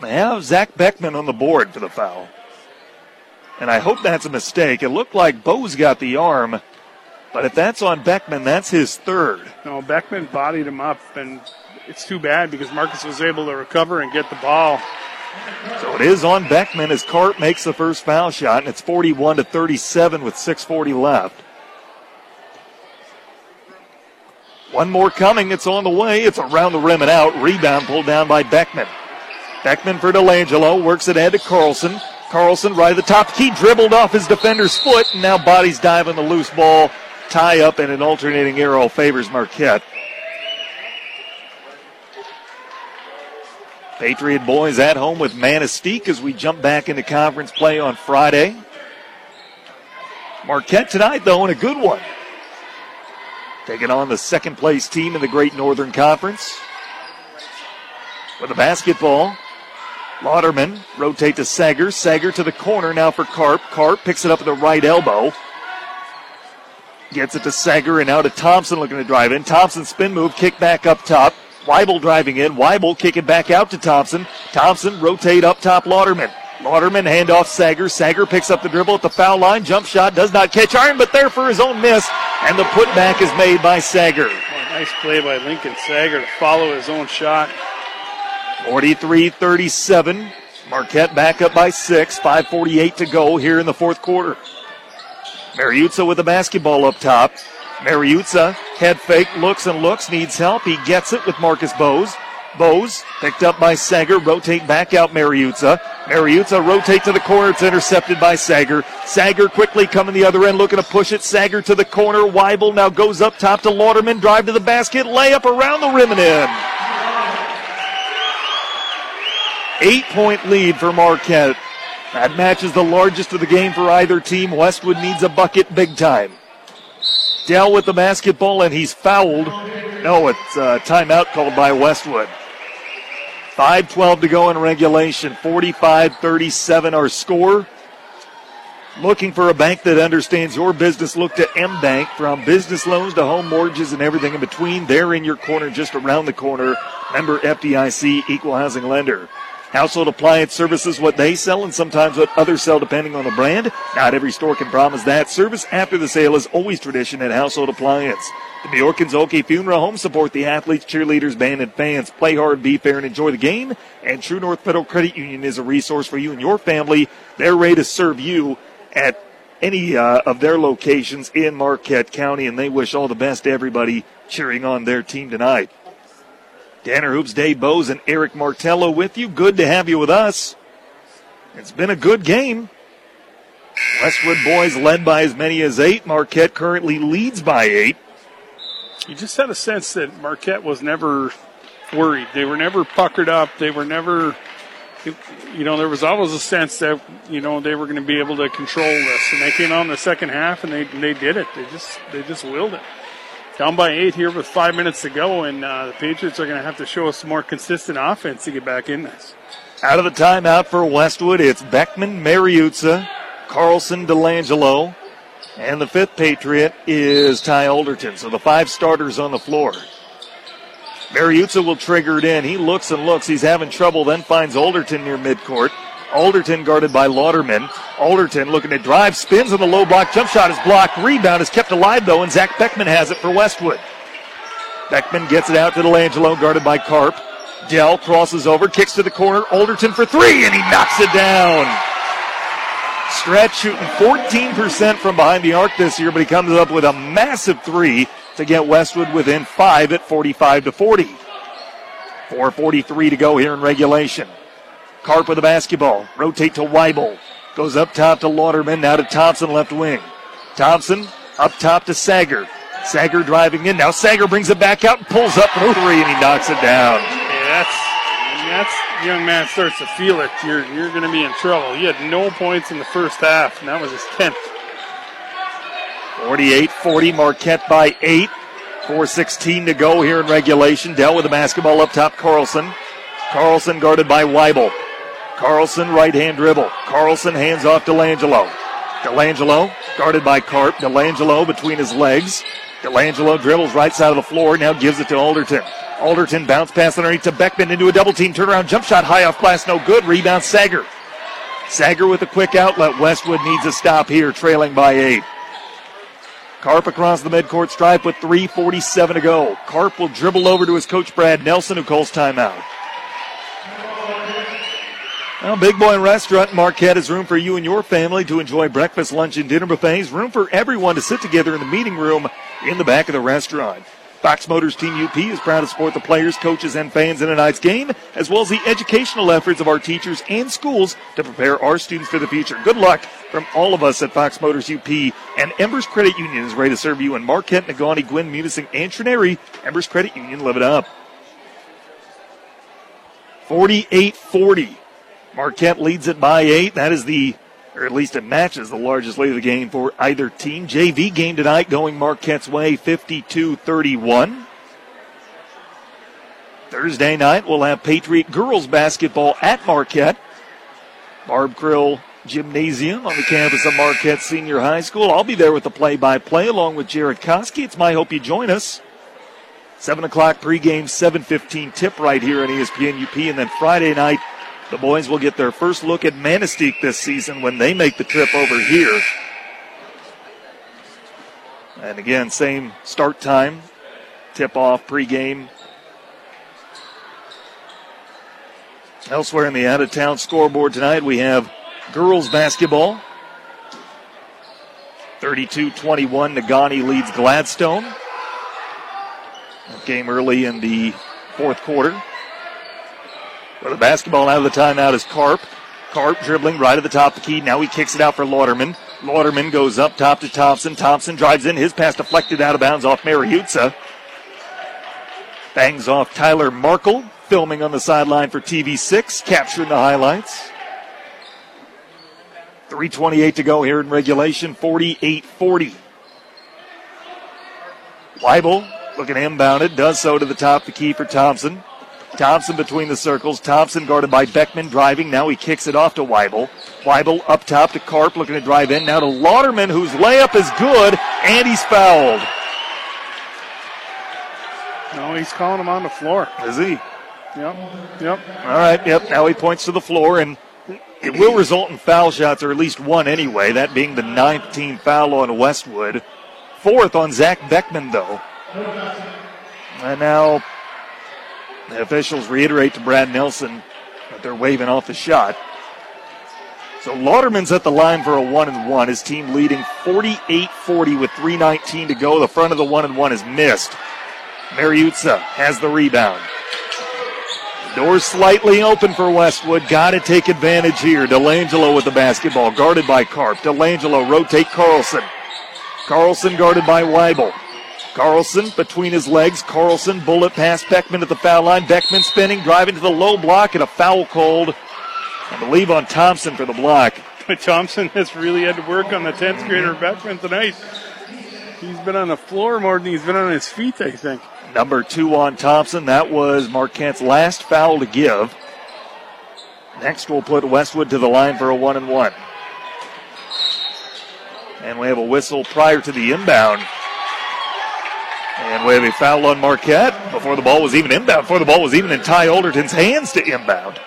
They have Zach Beckman on the board for the foul. And I hope that's a mistake. It looked like Bose got the arm, but if that's on Beckman, that's his third. No, Beckman bodied him up, and it's too bad because Marcus was able to recover and get the ball. So it is on Beckman as Carp makes the first foul shot, and it's 41 to 37 with 6:40 left. One more coming. It's on the way. It's around the rim and out. Rebound pulled down by Beckman. Beckman for Delangelo. Works it ahead to Carlson. Carlson right at the top He Dribbled off his defender's foot. And now bodies dive on the loose ball. Tie up and an alternating arrow favors Marquette. Patriot boys at home with Manistique as we jump back into conference play on Friday. Marquette tonight, though, in a good one. Taking on the second place team in the Great Northern Conference. With the basketball, Lauderman rotate to Sager. Sager to the corner now for Carp. Carp picks it up at the right elbow. Gets it to Sager and now to Thompson looking to drive in. Thompson spin move, kick back up top. Weibel driving in. Weibel kick it back out to Thompson. Thompson rotate up top Lauderman. Lauderman hand off Sager. Sager picks up the dribble at the foul line. Jump shot does not catch iron, but there for his own miss. And the putback is made by Sager. nice play by Lincoln Sager to follow his own shot. 43 37. Marquette back up by six. 5.48 to go here in the fourth quarter. Mariuzza with the basketball up top. Mariuzza head fake, looks and looks, needs help. He gets it with Marcus Bose. Bose picked up by Sager. Rotate back out Mariuzza. Mariuzza rotate to the corner. It's intercepted by Sager. Sager quickly coming the other end, looking to push it. Sager to the corner. Weibel now goes up top to Lauderman. Drive to the basket. Layup around the rim and in. Eight point lead for Marquette. That match is the largest of the game for either team. Westwood needs a bucket big time. Dell with the basketball and he's fouled. No, it's a timeout called by Westwood. 5.12 to go in regulation. 45 37 our score. Looking for a bank that understands your business? Look to M Bank. From business loans to home mortgages and everything in between, they're in your corner, just around the corner. Member FDIC, equal housing lender. Household appliance services, what they sell and sometimes what others sell depending on the brand. Not every store can promise that. Service after the sale is always tradition at Household Appliance. The Bjork and Zhulkie Funeral Home support the athletes, cheerleaders, band, and fans. Play hard, be fair, and enjoy the game. And True North Federal Credit Union is a resource for you and your family. They're ready to serve you at any uh, of their locations in Marquette County, and they wish all the best to everybody cheering on their team tonight. Tanner Hoops, Dave Bose, and Eric Martello with you. Good to have you with us. It's been a good game. Westwood boys led by as many as eight. Marquette currently leads by eight. You just had a sense that Marquette was never worried. They were never puckered up. They were never, you know, there was always a sense that you know they were going to be able to control this. And they came out in the second half and they they did it. They just they just willed it. Down by eight here with five minutes to go, and uh, the Patriots are going to have to show us some more consistent offense to get back in this. Out of the timeout for Westwood, it's Beckman, Mariuzza, Carlson, Delangelo, and the fifth Patriot is Ty Alderton. So the five starters on the floor. Mariuzza will trigger it in. He looks and looks. He's having trouble, then finds Alderton near midcourt. Alderton guarded by Lauderman. Alderton looking to drive, spins on the low block. Jump shot is blocked. Rebound is kept alive though, and Zach Beckman has it for Westwood. Beckman gets it out to Delangelo, guarded by Carp. Dell crosses over, kicks to the corner. Alderton for three, and he knocks it down. Stretch shooting 14% from behind the arc this year, but he comes up with a massive three to get Westwood within five at 45 to 40. 4.43 to go here in regulation. Carp with the basketball. Rotate to Weibel. Goes up top to Lauderman. Now to Thompson, left wing. Thompson up top to Sager. Sager driving in. Now Sager brings it back out and pulls up for three, and he knocks it down. Yeah, that's that's young man starts to feel it. You're you're going to be in trouble. He had no points in the first half, and that was his tenth. 48-40, Marquette by eight. 4.16 to go here in regulation. Dell with the basketball up top, Carlson. Carlson guarded by Weibel. Carlson, right hand dribble. Carlson hands off Delangelo. Delangelo, guarded by Carp. Delangelo between his legs. Delangelo dribbles right side of the floor, now gives it to Alderton. Alderton bounce pass underneath to Beckman into a double team turnaround jump shot high off glass, no good. Rebound Sager. Sager with a quick outlet. Westwood needs a stop here, trailing by eight. Carp across the midcourt stripe with 3.47 to go. Carp will dribble over to his coach Brad Nelson, who calls timeout. Well, Big Boy Restaurant Marquette is room for you and your family to enjoy breakfast, lunch, and dinner buffets. Room for everyone to sit together in the meeting room in the back of the restaurant. Fox Motors Team UP is proud to support the players, coaches, and fans in tonight's game, as well as the educational efforts of our teachers and schools to prepare our students for the future. Good luck from all of us at Fox Motors UP, and Embers Credit Union is ready to serve you in Marquette, Negaunee, Gwinn, Munising, and Trenary. Embers Credit Union, live it up. 48 40. Marquette leads it by eight. That is the, or at least it matches the largest lead of the game for either team. JV game tonight going Marquette's way 52 31. Thursday night, we'll have Patriot girls basketball at Marquette. Barb Krill Gymnasium on the campus of Marquette Senior High School. I'll be there with the play by play along with Jared Koski. It's my hope you join us. 7 o'clock pregame, 7.15 tip right here on ESPN UP. And then Friday night, the boys will get their first look at Manistique this season when they make the trip over here. And again, same start time, tip off pregame. Elsewhere in the out of town scoreboard tonight, we have girls basketball. 32 21, Negaunee leads Gladstone. Game early in the fourth quarter. Well, the basketball out of the timeout is Carp. Carp dribbling right at the top of the key. Now he kicks it out for Lauderman. Lauderman goes up top to Thompson. Thompson drives in. His pass deflected out of bounds off Mariuzza. Bangs off Tyler Markle, filming on the sideline for TV6, capturing the highlights. 3.28 to go here in regulation, 48 40. Weibel looking inbounded, does so to the top of the key for Thompson. Thompson between the circles. Thompson guarded by Beckman driving. Now he kicks it off to Weibel. Weibel up top to Carp looking to drive in. Now to Lauderman whose layup is good and he's fouled. No, he's calling him on the floor. Is he? Yep. Yep. All right. Yep. Now he points to the floor and it will result in foul shots or at least one anyway. That being the ninth team foul on Westwood. Fourth on Zach Beckman though. And now the officials reiterate to Brad Nelson that they're waving off the shot. So Lauderman's at the line for a one and one. His team leading 48-40 with 3:19 to go. The front of the one and one is missed. Mariuzza has the rebound. Doors slightly open for Westwood. Got to take advantage here. Delangelo with the basketball, guarded by Carp. Delangelo rotate Carlson. Carlson guarded by Weibel. Carlson between his legs. Carlson bullet past Beckman at the foul line. Beckman spinning, driving to the low block, and a foul called. I believe on Thompson for the block. But Thompson has really had to work on the 10th grader Beckman tonight. He's been on the floor more than he's been on his feet, I think. Number two on Thompson. That was Marquette's last foul to give. Next, we'll put Westwood to the line for a one and one. And we have a whistle prior to the inbound. And we have a foul on Marquette before the ball was even inbound, before the ball was even in Ty Alderton's hands to inbound.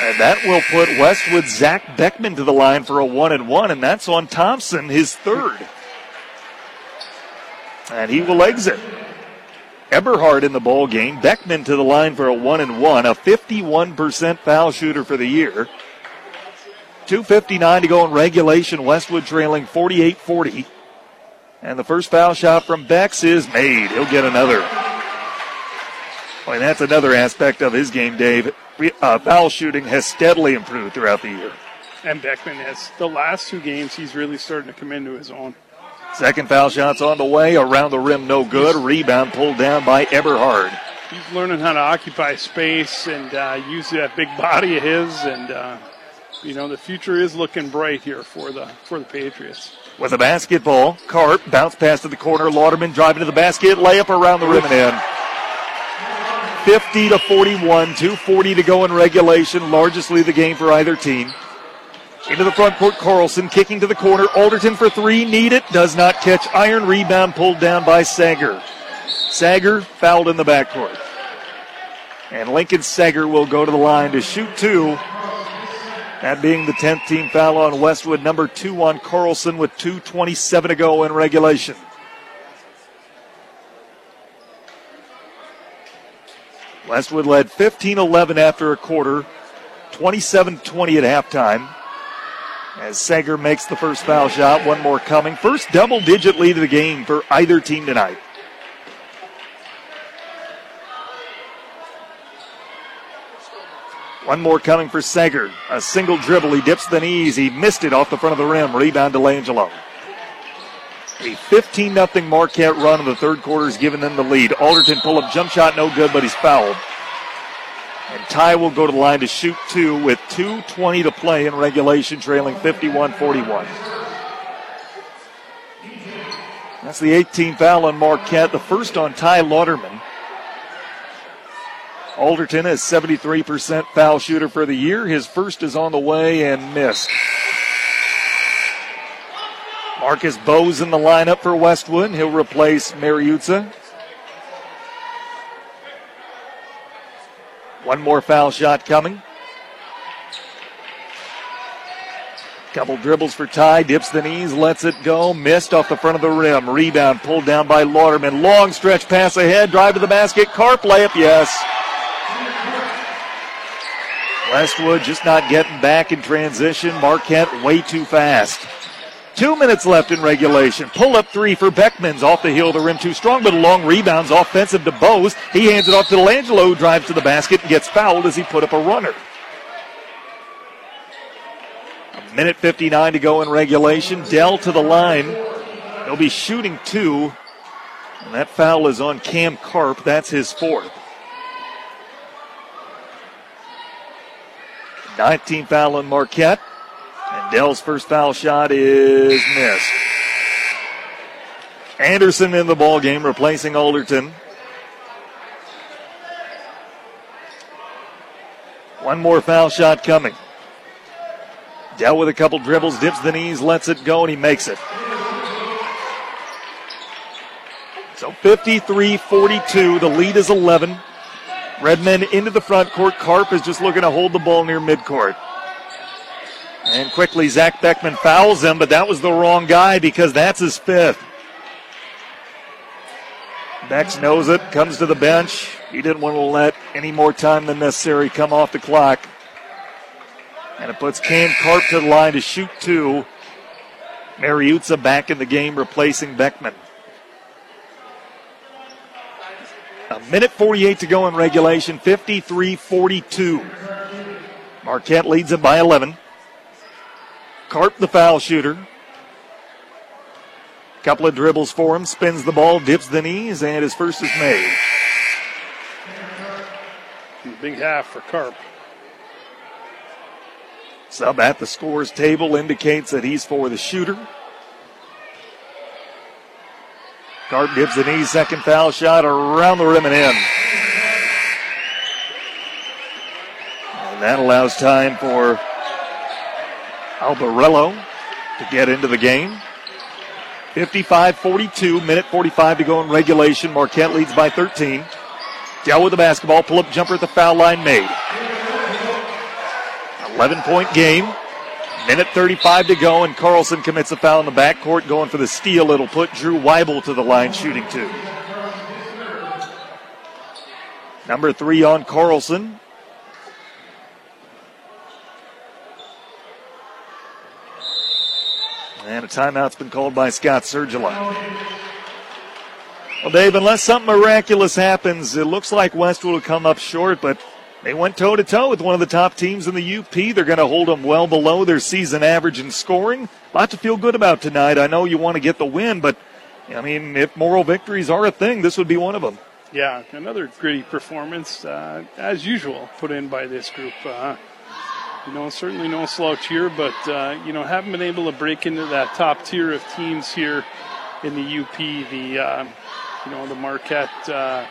And that will put Westwood Zach Beckman to the line for a one and one, and that's on Thompson, his third. And he will exit. Eberhard in the ball game. Beckman to the line for a one and one, a 51% foul shooter for the year. 2.59 to go in regulation. Westwood trailing 48 40. And the first foul shot from Bex is made. He'll get another. Well, that's another aspect of his game, Dave. Uh, foul shooting has steadily improved throughout the year. And Beckman has. The last two games, he's really starting to come into his own. Second foul shot's on the way. Around the rim, no good. Rebound pulled down by Eberhard. He's learning how to occupy space and uh, use that big body of his. And, uh, you know, the future is looking bright here for the, for the Patriots with a basketball. Carp bounce pass to the corner. Lauderman driving to the basket. Layup around the rim and in. 50 to 41. 240 to go in regulation. Largest lead the game for either team. Into the front court, Carlson kicking to the corner. Alderton for three. Need it. Does not catch. Iron rebound pulled down by Sager. Sager fouled in the backcourt. And Lincoln Sager will go to the line to shoot two. That being the 10th team foul on Westwood, number two on Carlson with 2.27 to go in regulation. Westwood led 15 11 after a quarter, 27 20 at halftime. As Sager makes the first foul shot, one more coming. First double digit lead of the game for either team tonight. One more coming for Sager. A single dribble. He dips the knees. He missed it off the front of the rim. Rebound to Langelo. A 15 0 Marquette run in the third quarter has given them the lead. Alderton pull up jump shot, no good, but he's fouled. And Ty will go to the line to shoot two with 2.20 to play in regulation, trailing 51 41. That's the 18th foul on Marquette, the first on Ty Lauderman. Alderton is 73% foul shooter for the year. His first is on the way and missed. Marcus Bose in the lineup for Westwood. He'll replace Mariuzza. One more foul shot coming. Couple dribbles for Ty, dips the knees, lets it go, missed off the front of the rim. Rebound pulled down by Lauderman. Long stretch pass ahead, drive to the basket. Carp layup, yes. Westwood just not getting back in transition. Marquette way too fast. Two minutes left in regulation. Pull up three for Beckman's off the heel of the rim. Too strong, but a long rebounds offensive to Bose. He hands it off to Delangelo, who drives to the basket and gets fouled as he put up a runner. A minute 59 to go in regulation. Dell to the line. He'll be shooting two. And that foul is on Cam Carp. That's his fourth. 19 foul on Marquette. And Dell's first foul shot is missed. Anderson in the ball game, replacing Alderton. One more foul shot coming. Dell with a couple dribbles, dips the knees, lets it go, and he makes it. So 53 42. The lead is 11. Redmen into the front court. Carp is just looking to hold the ball near midcourt. And quickly, Zach Beckman fouls him, but that was the wrong guy because that's his fifth. Bex knows it, comes to the bench. He didn't want to let any more time than necessary come off the clock. And it puts Cam Carp to the line to shoot two. Mariuzza back in the game, replacing Beckman. A minute 48 to go in regulation, 53 42. Marquette leads it by 11. Carp, the foul shooter. Couple of dribbles for him, spins the ball, dips the knees, and his first is made. Big half for Carp. Sub at the scores table indicates that he's for the shooter. Carp gives the knee, second foul shot around the rim and in. And that allows time for Albarello to get into the game. 55 42, minute 45 to go in regulation. Marquette leads by 13. Dell with the basketball, pull up jumper at the foul line made. 11 point game. Minute 35 to go, and Carlson commits a foul in the backcourt, going for the steal. It'll put Drew Weibel to the line, shooting two. Number three on Carlson. And a timeout's been called by Scott Sergila. Well, Dave, unless something miraculous happens, it looks like Westwood will come up short, but they went toe to toe with one of the top teams in the UP. They're going to hold them well below their season average in scoring. A lot to feel good about tonight. I know you want to get the win, but I mean, if moral victories are a thing, this would be one of them. Yeah, another gritty performance, uh, as usual, put in by this group. Uh, you know, certainly no slouch here, but uh, you know, haven't been able to break into that top tier of teams here in the UP. The uh, you know the Marquette, uh,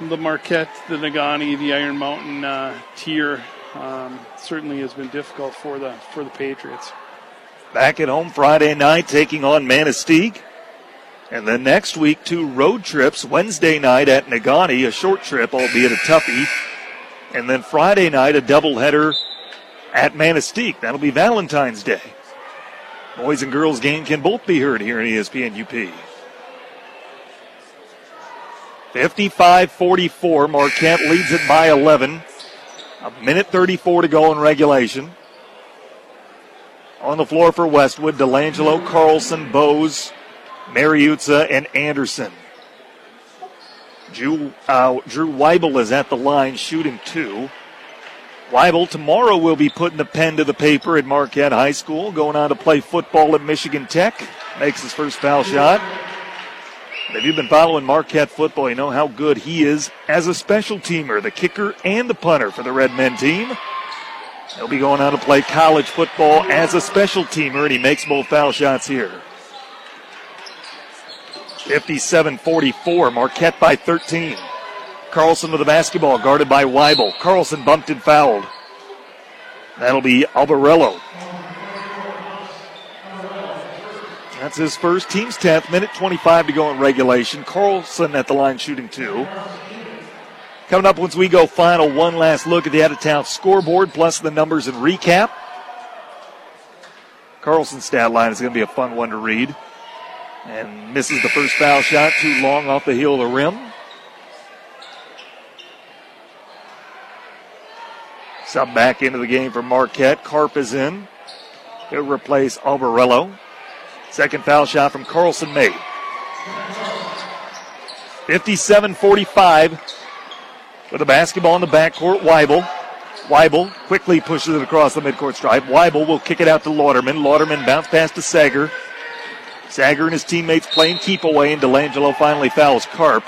the Marquette, the Negaunee, the Iron Mountain uh, tier um, certainly has been difficult for the for the Patriots. Back at home Friday night, taking on Manistique. And then next week, two road trips. Wednesday night at Negaunee, a short trip, albeit a toughie. And then Friday night, a doubleheader at Manistique. That'll be Valentine's Day. Boys and girls game can both be heard here in ESPN UP. 55 44. Marquette leads it by 11. A minute 34 to go in regulation. On the floor for Westwood, Delangelo, Carlson, Bose, Mariuzza, and Anderson. Drew, uh, Drew Weibel is at the line shooting two. Weibel tomorrow will be putting the pen to the paper at Marquette High School, going on to play football at Michigan Tech. Makes his first foul shot. If you've been following Marquette football, you know how good he is as a special teamer, the kicker and the punter for the Redmen team. He'll be going on to play college football as a special teamer, and he makes both foul shots here. 57 44, Marquette by 13. Carlson with the basketball, guarded by Weibel. Carlson bumped and fouled. That'll be Albarello. That's his first, team's 10th, minute 25 to go in regulation. Carlson at the line shooting two. Coming up once we go final, one last look at the out of town scoreboard plus the numbers and recap. Carlson's stat line is going to be a fun one to read. And misses the first foul shot, too long off the heel of the rim. Some back into the game for Marquette. Carp is in. He'll replace Albarello. Second foul shot from Carlson made. 57 45 with a basketball in the backcourt. Weibel. Weibel quickly pushes it across the midcourt stripe. Weibel will kick it out to Lauderman. Lauderman bounce pass to Sager. Sager and his teammates playing keep away, and Delangelo finally fouls Carp.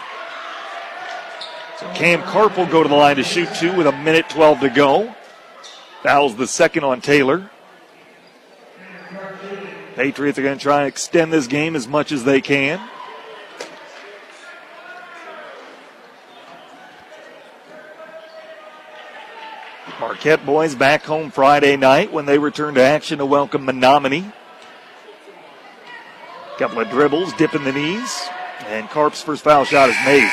So Cam Carp will go to the line to shoot two with a minute 12 to go. Fouls the second on Taylor. Patriots are going to try and extend this game as much as they can. Marquette boys back home Friday night when they return to action to welcome Menominee. Couple of dribbles, dipping the knees, and Carp's first foul shot is made.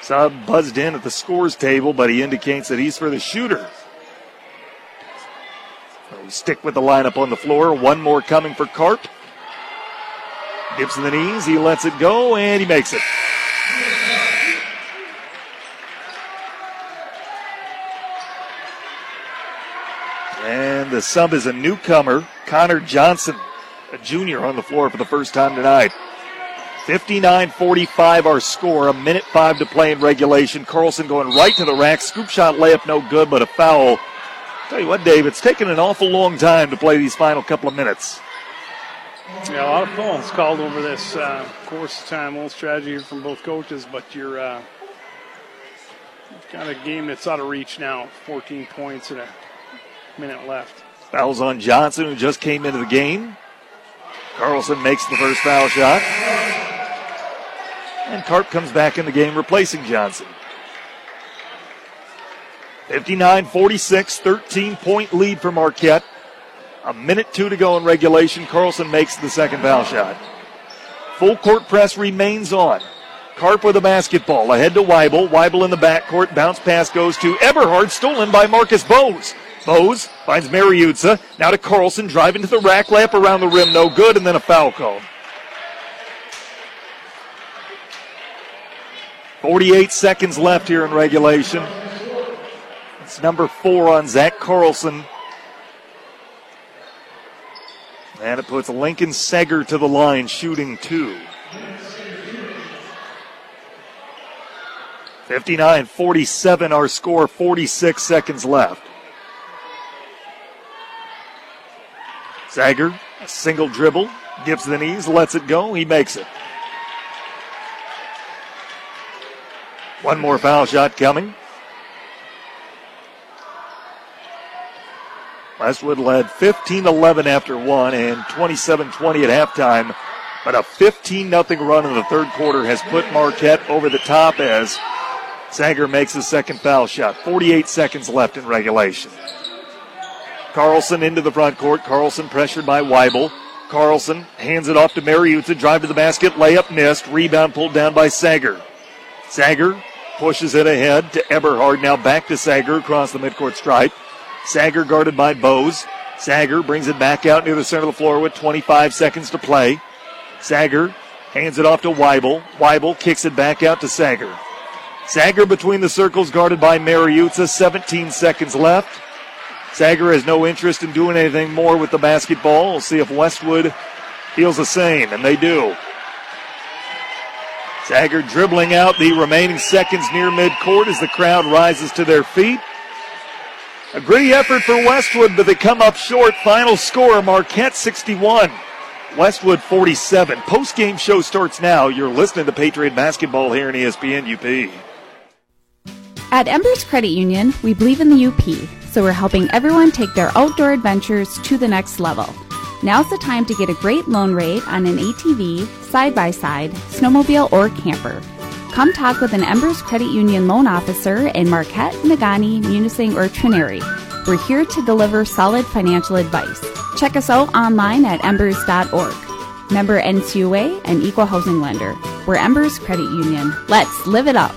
Sub buzzed in at the scores table, but he indicates that he's for the shooter. Stick with the lineup on the floor. One more coming for Carp. Dips in the knees, he lets it go, and he makes it. And the sub is a newcomer, Connor Johnson, a junior on the floor for the first time tonight. 59 45 our score, a minute five to play in regulation. Carlson going right to the rack. Scoop shot layup no good, but a foul. Tell you what, Dave, it's taken an awful long time to play these final couple of minutes. Yeah, a lot of fouls called over this uh, course of time. Old strategy from both coaches, but you're uh, got a game that's out of reach now. 14 points and a minute left. Fouls on Johnson, who just came into the game. Carlson makes the first foul shot. And Carp comes back in the game replacing Johnson. 59 46, 13 point lead for Marquette. A minute two to go in regulation. Carlson makes the second foul shot. Full court press remains on. Carp with the basketball. Ahead to Weibel. Weibel in the backcourt. Bounce pass goes to Eberhard, stolen by Marcus Bose. Bose finds Mariuzza. Now to Carlson, driving to the rack, layup around the rim, no good, and then a foul call. 48 seconds left here in regulation. It's number four on Zach Carlson. And it puts Lincoln Sager to the line, shooting two. 59 47, our score, 46 seconds left. Sager, a single dribble, dips the knees, lets it go, he makes it. One more foul shot coming. Westwood led 15 11 after one and 27 20 at halftime. But a 15 0 run in the third quarter has put Marquette over the top as Sager makes his second foul shot. 48 seconds left in regulation. Carlson into the front court. Carlson pressured by Weibel. Carlson hands it off to Mariuzza. Drive to the basket. Layup missed. Rebound pulled down by Sager. Sager pushes it ahead to Eberhard. Now back to Sager across the midcourt stripe. Sager guarded by Bose. Sager brings it back out near the center of the floor with 25 seconds to play. Sager hands it off to Weibel. Weibel kicks it back out to Sager. Sager between the circles guarded by Mariuzza. 17 seconds left. Sager has no interest in doing anything more with the basketball. We'll see if Westwood feels the same, and they do. Sager dribbling out the remaining seconds near midcourt as the crowd rises to their feet. A gritty effort for Westwood, but they come up short. Final score Marquette 61, Westwood 47. Post game show starts now. You're listening to Patriot Basketball here in ESPN UP. At Embers Credit Union, we believe in the UP, so we're helping everyone take their outdoor adventures to the next level. Now's the time to get a great loan rate on an ATV, side by side, snowmobile, or camper. Come talk with an Embers Credit Union loan officer in Marquette, Negaunee, Munising, or Trinity. We're here to deliver solid financial advice. Check us out online at embers.org. Member NCUA and Equal Housing Lender. We're Embers Credit Union. Let's live it up.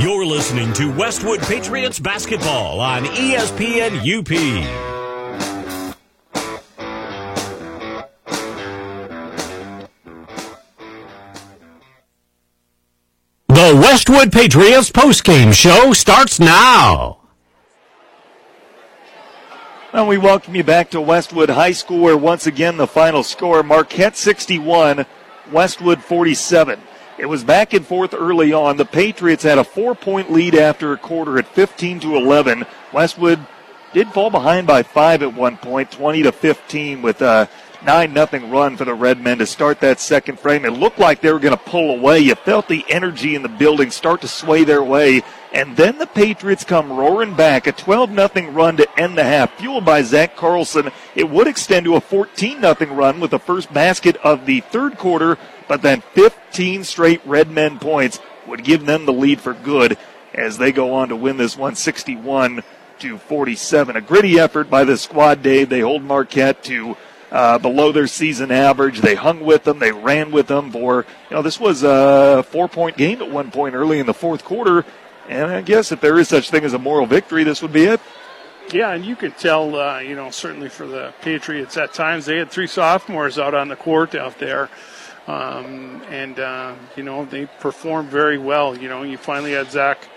You're listening to Westwood Patriots basketball on ESPN UP. The Westwood Patriots postgame show starts now. And we welcome you back to Westwood High School, where once again the final score Marquette 61, Westwood 47. It was back and forth early on. The Patriots had a four point lead after a quarter at 15 to 11. Westwood did fall behind by five at one point, 20 to 15, with a 9 nothing run for the Redmen to start that second frame. It looked like they were going to pull away. You felt the energy in the building start to sway their way. And then the Patriots come roaring back. A 12 nothing run to end the half, fueled by Zach Carlson. It would extend to a 14 nothing run with the first basket of the third quarter, but then 15 straight Redmen points would give them the lead for good as they go on to win this 161 to 47. A gritty effort by the squad, Dave. They hold Marquette to uh, below their season average. They hung with them. They ran with them for, you know, this was a four point game at one point early in the fourth quarter. And I guess if there is such thing as a moral victory, this would be it. Yeah, and you could tell, uh, you know, certainly for the Patriots at times, they had three sophomores out on the court out there. Um, and, uh, you know, they performed very well. You know, you finally had Zach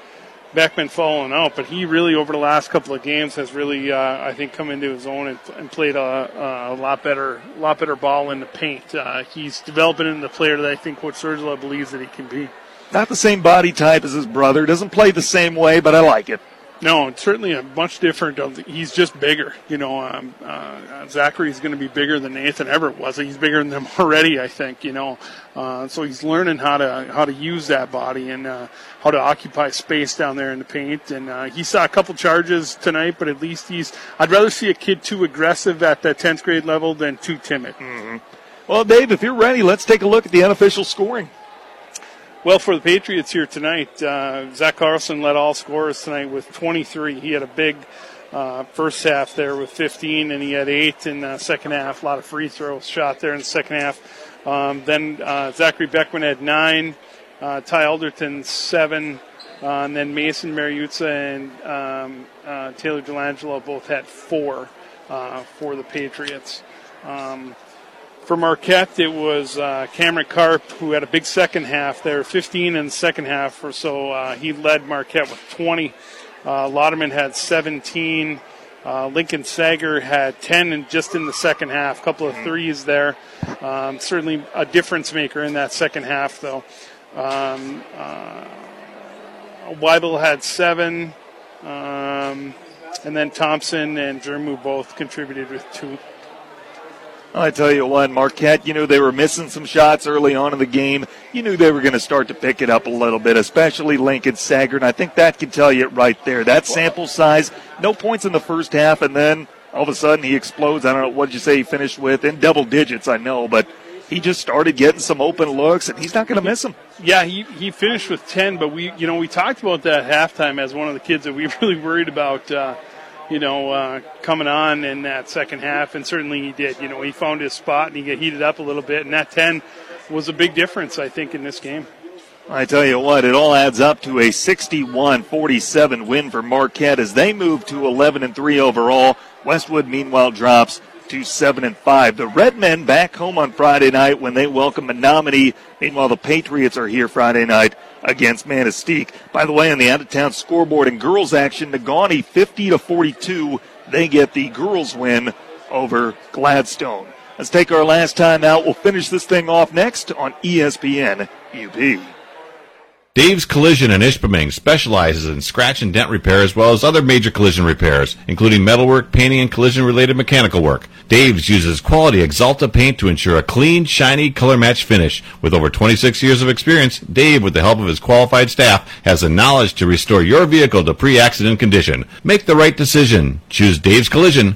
Beckman falling out, but he really over the last couple of games has really, uh, I think, come into his own and, and played a, a, lot better, lot better ball in the paint. Uh, he's developing into the player that I think Coach Sergila believes that he can be. Not the same body type as his brother. Doesn't play the same way, but I like it. No, it's certainly a much different. He's just bigger. You know, um, uh, Zachary's going to be bigger than Nathan Everett was. He's bigger than them already, I think. You know, uh, so he's learning how to how to use that body and uh, how to occupy space down there in the paint. And uh, he saw a couple charges tonight, but at least he's. I'd rather see a kid too aggressive at that 10th grade level than too timid. Mm-hmm. Well, Dave, if you're ready, let's take a look at the unofficial scoring. Well, for the Patriots here tonight, uh, Zach Carlson led all scorers tonight with 23. He had a big uh, first half there with 15, and he had eight in the second half. A lot of free throws shot there in the second half. Um, then uh, Zachary Beckman had nine, uh, Ty Alderton seven, uh, and then Mason Mariuzza and um, uh, Taylor Delangelo both had four for the Patriots. Um, for Marquette, it was uh, Cameron Carp who had a big second half there, 15 in the second half or so. Uh, he led Marquette with 20. Uh, Lauderman had 17. Uh, Lincoln Sager had 10 and just in the second half. A couple of threes there. Um, certainly a difference maker in that second half, though. Um, uh, Weibel had seven. Um, and then Thompson and Jermu both contributed with two. I tell you what, Marquette, you knew they were missing some shots early on in the game. You knew they were going to start to pick it up a little bit, especially Lincoln Sager. And I think that can tell you right there. That sample size, no points in the first half, and then all of a sudden he explodes. I don't know what did you say he finished with in double digits. I know, but he just started getting some open looks, and he's not going to miss them. Yeah, he, he finished with ten, but we you know we talked about that halftime as one of the kids that we really worried about. Uh, you know, uh, coming on in that second half, and certainly he did. You know, he found his spot and he got heated up a little bit, and that 10 was a big difference, I think, in this game. I tell you what, it all adds up to a 61-47 win for Marquette as they move to 11 and 3 overall. Westwood, meanwhile, drops to 7 and 5. The Redmen back home on Friday night when they welcome Menominee. Meanwhile, the Patriots are here Friday night against Manistique. By the way, on the out of town scoreboard in girls action, Negaunee 50 to 42. They get the girls win over Gladstone. Let's take our last time out. We'll finish this thing off next on ESPN UP. Dave's Collision in Ishpeming specializes in scratch and dent repair as well as other major collision repairs, including metalwork, painting, and collision related mechanical work. Dave's uses quality Axalta paint to ensure a clean, shiny, color match finish. With over 26 years of experience, Dave, with the help of his qualified staff, has the knowledge to restore your vehicle to pre accident condition. Make the right decision. Choose Dave's Collision.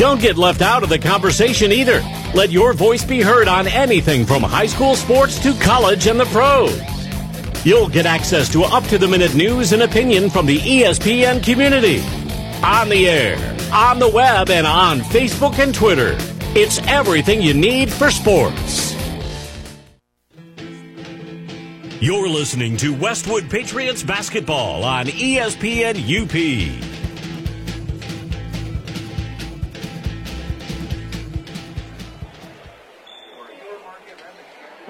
Don't get left out of the conversation either. Let your voice be heard on anything from high school sports to college and the pros. You'll get access to up to the minute news and opinion from the ESPN community. On the air, on the web, and on Facebook and Twitter. It's everything you need for sports. You're listening to Westwood Patriots basketball on ESPN UP.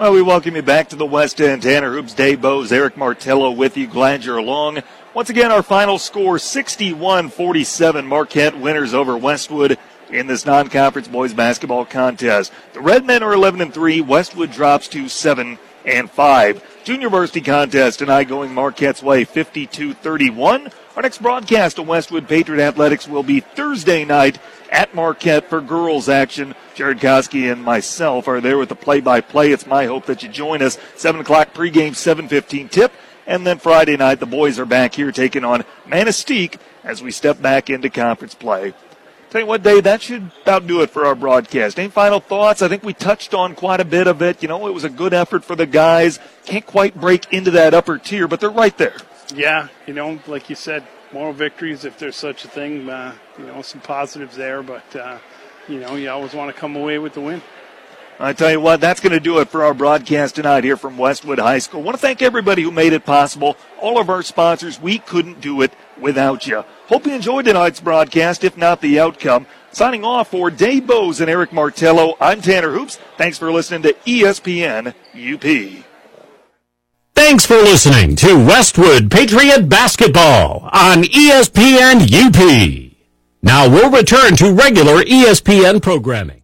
Well, we welcome you back to the West End. Tanner Hoops, Dave Bose, Eric Martello with you. Glad you're along. Once again, our final score 61 47. Marquette winners over Westwood in this non conference boys basketball contest. The Redmen are 11 and 3. Westwood drops to 7 and 5. Junior varsity contest tonight going Marquette's way 52 31. Our next broadcast of Westwood Patriot Athletics will be Thursday night at Marquette for girls action. Jared Koski and myself are there with the play-by-play. It's my hope that you join us. 7 o'clock pregame, 7.15 tip. And then Friday night, the boys are back here taking on Manistique as we step back into conference play. Tell you what, Dave, that should about do it for our broadcast. Any final thoughts? I think we touched on quite a bit of it. You know, it was a good effort for the guys. Can't quite break into that upper tier, but they're right there. Yeah, you know, like you said, moral victories, if there's such a thing, uh, you know, some positives there, but, uh, you know, you always want to come away with the win. I tell you what, that's going to do it for our broadcast tonight here from Westwood High School. I want to thank everybody who made it possible. All of our sponsors, we couldn't do it without you. Hope you enjoyed tonight's broadcast, if not the outcome. Signing off for Dave Bose and Eric Martello, I'm Tanner Hoops. Thanks for listening to ESPN UP. Thanks for listening to Westwood Patriot Basketball on ESPN UP. Now we'll return to regular ESPN programming.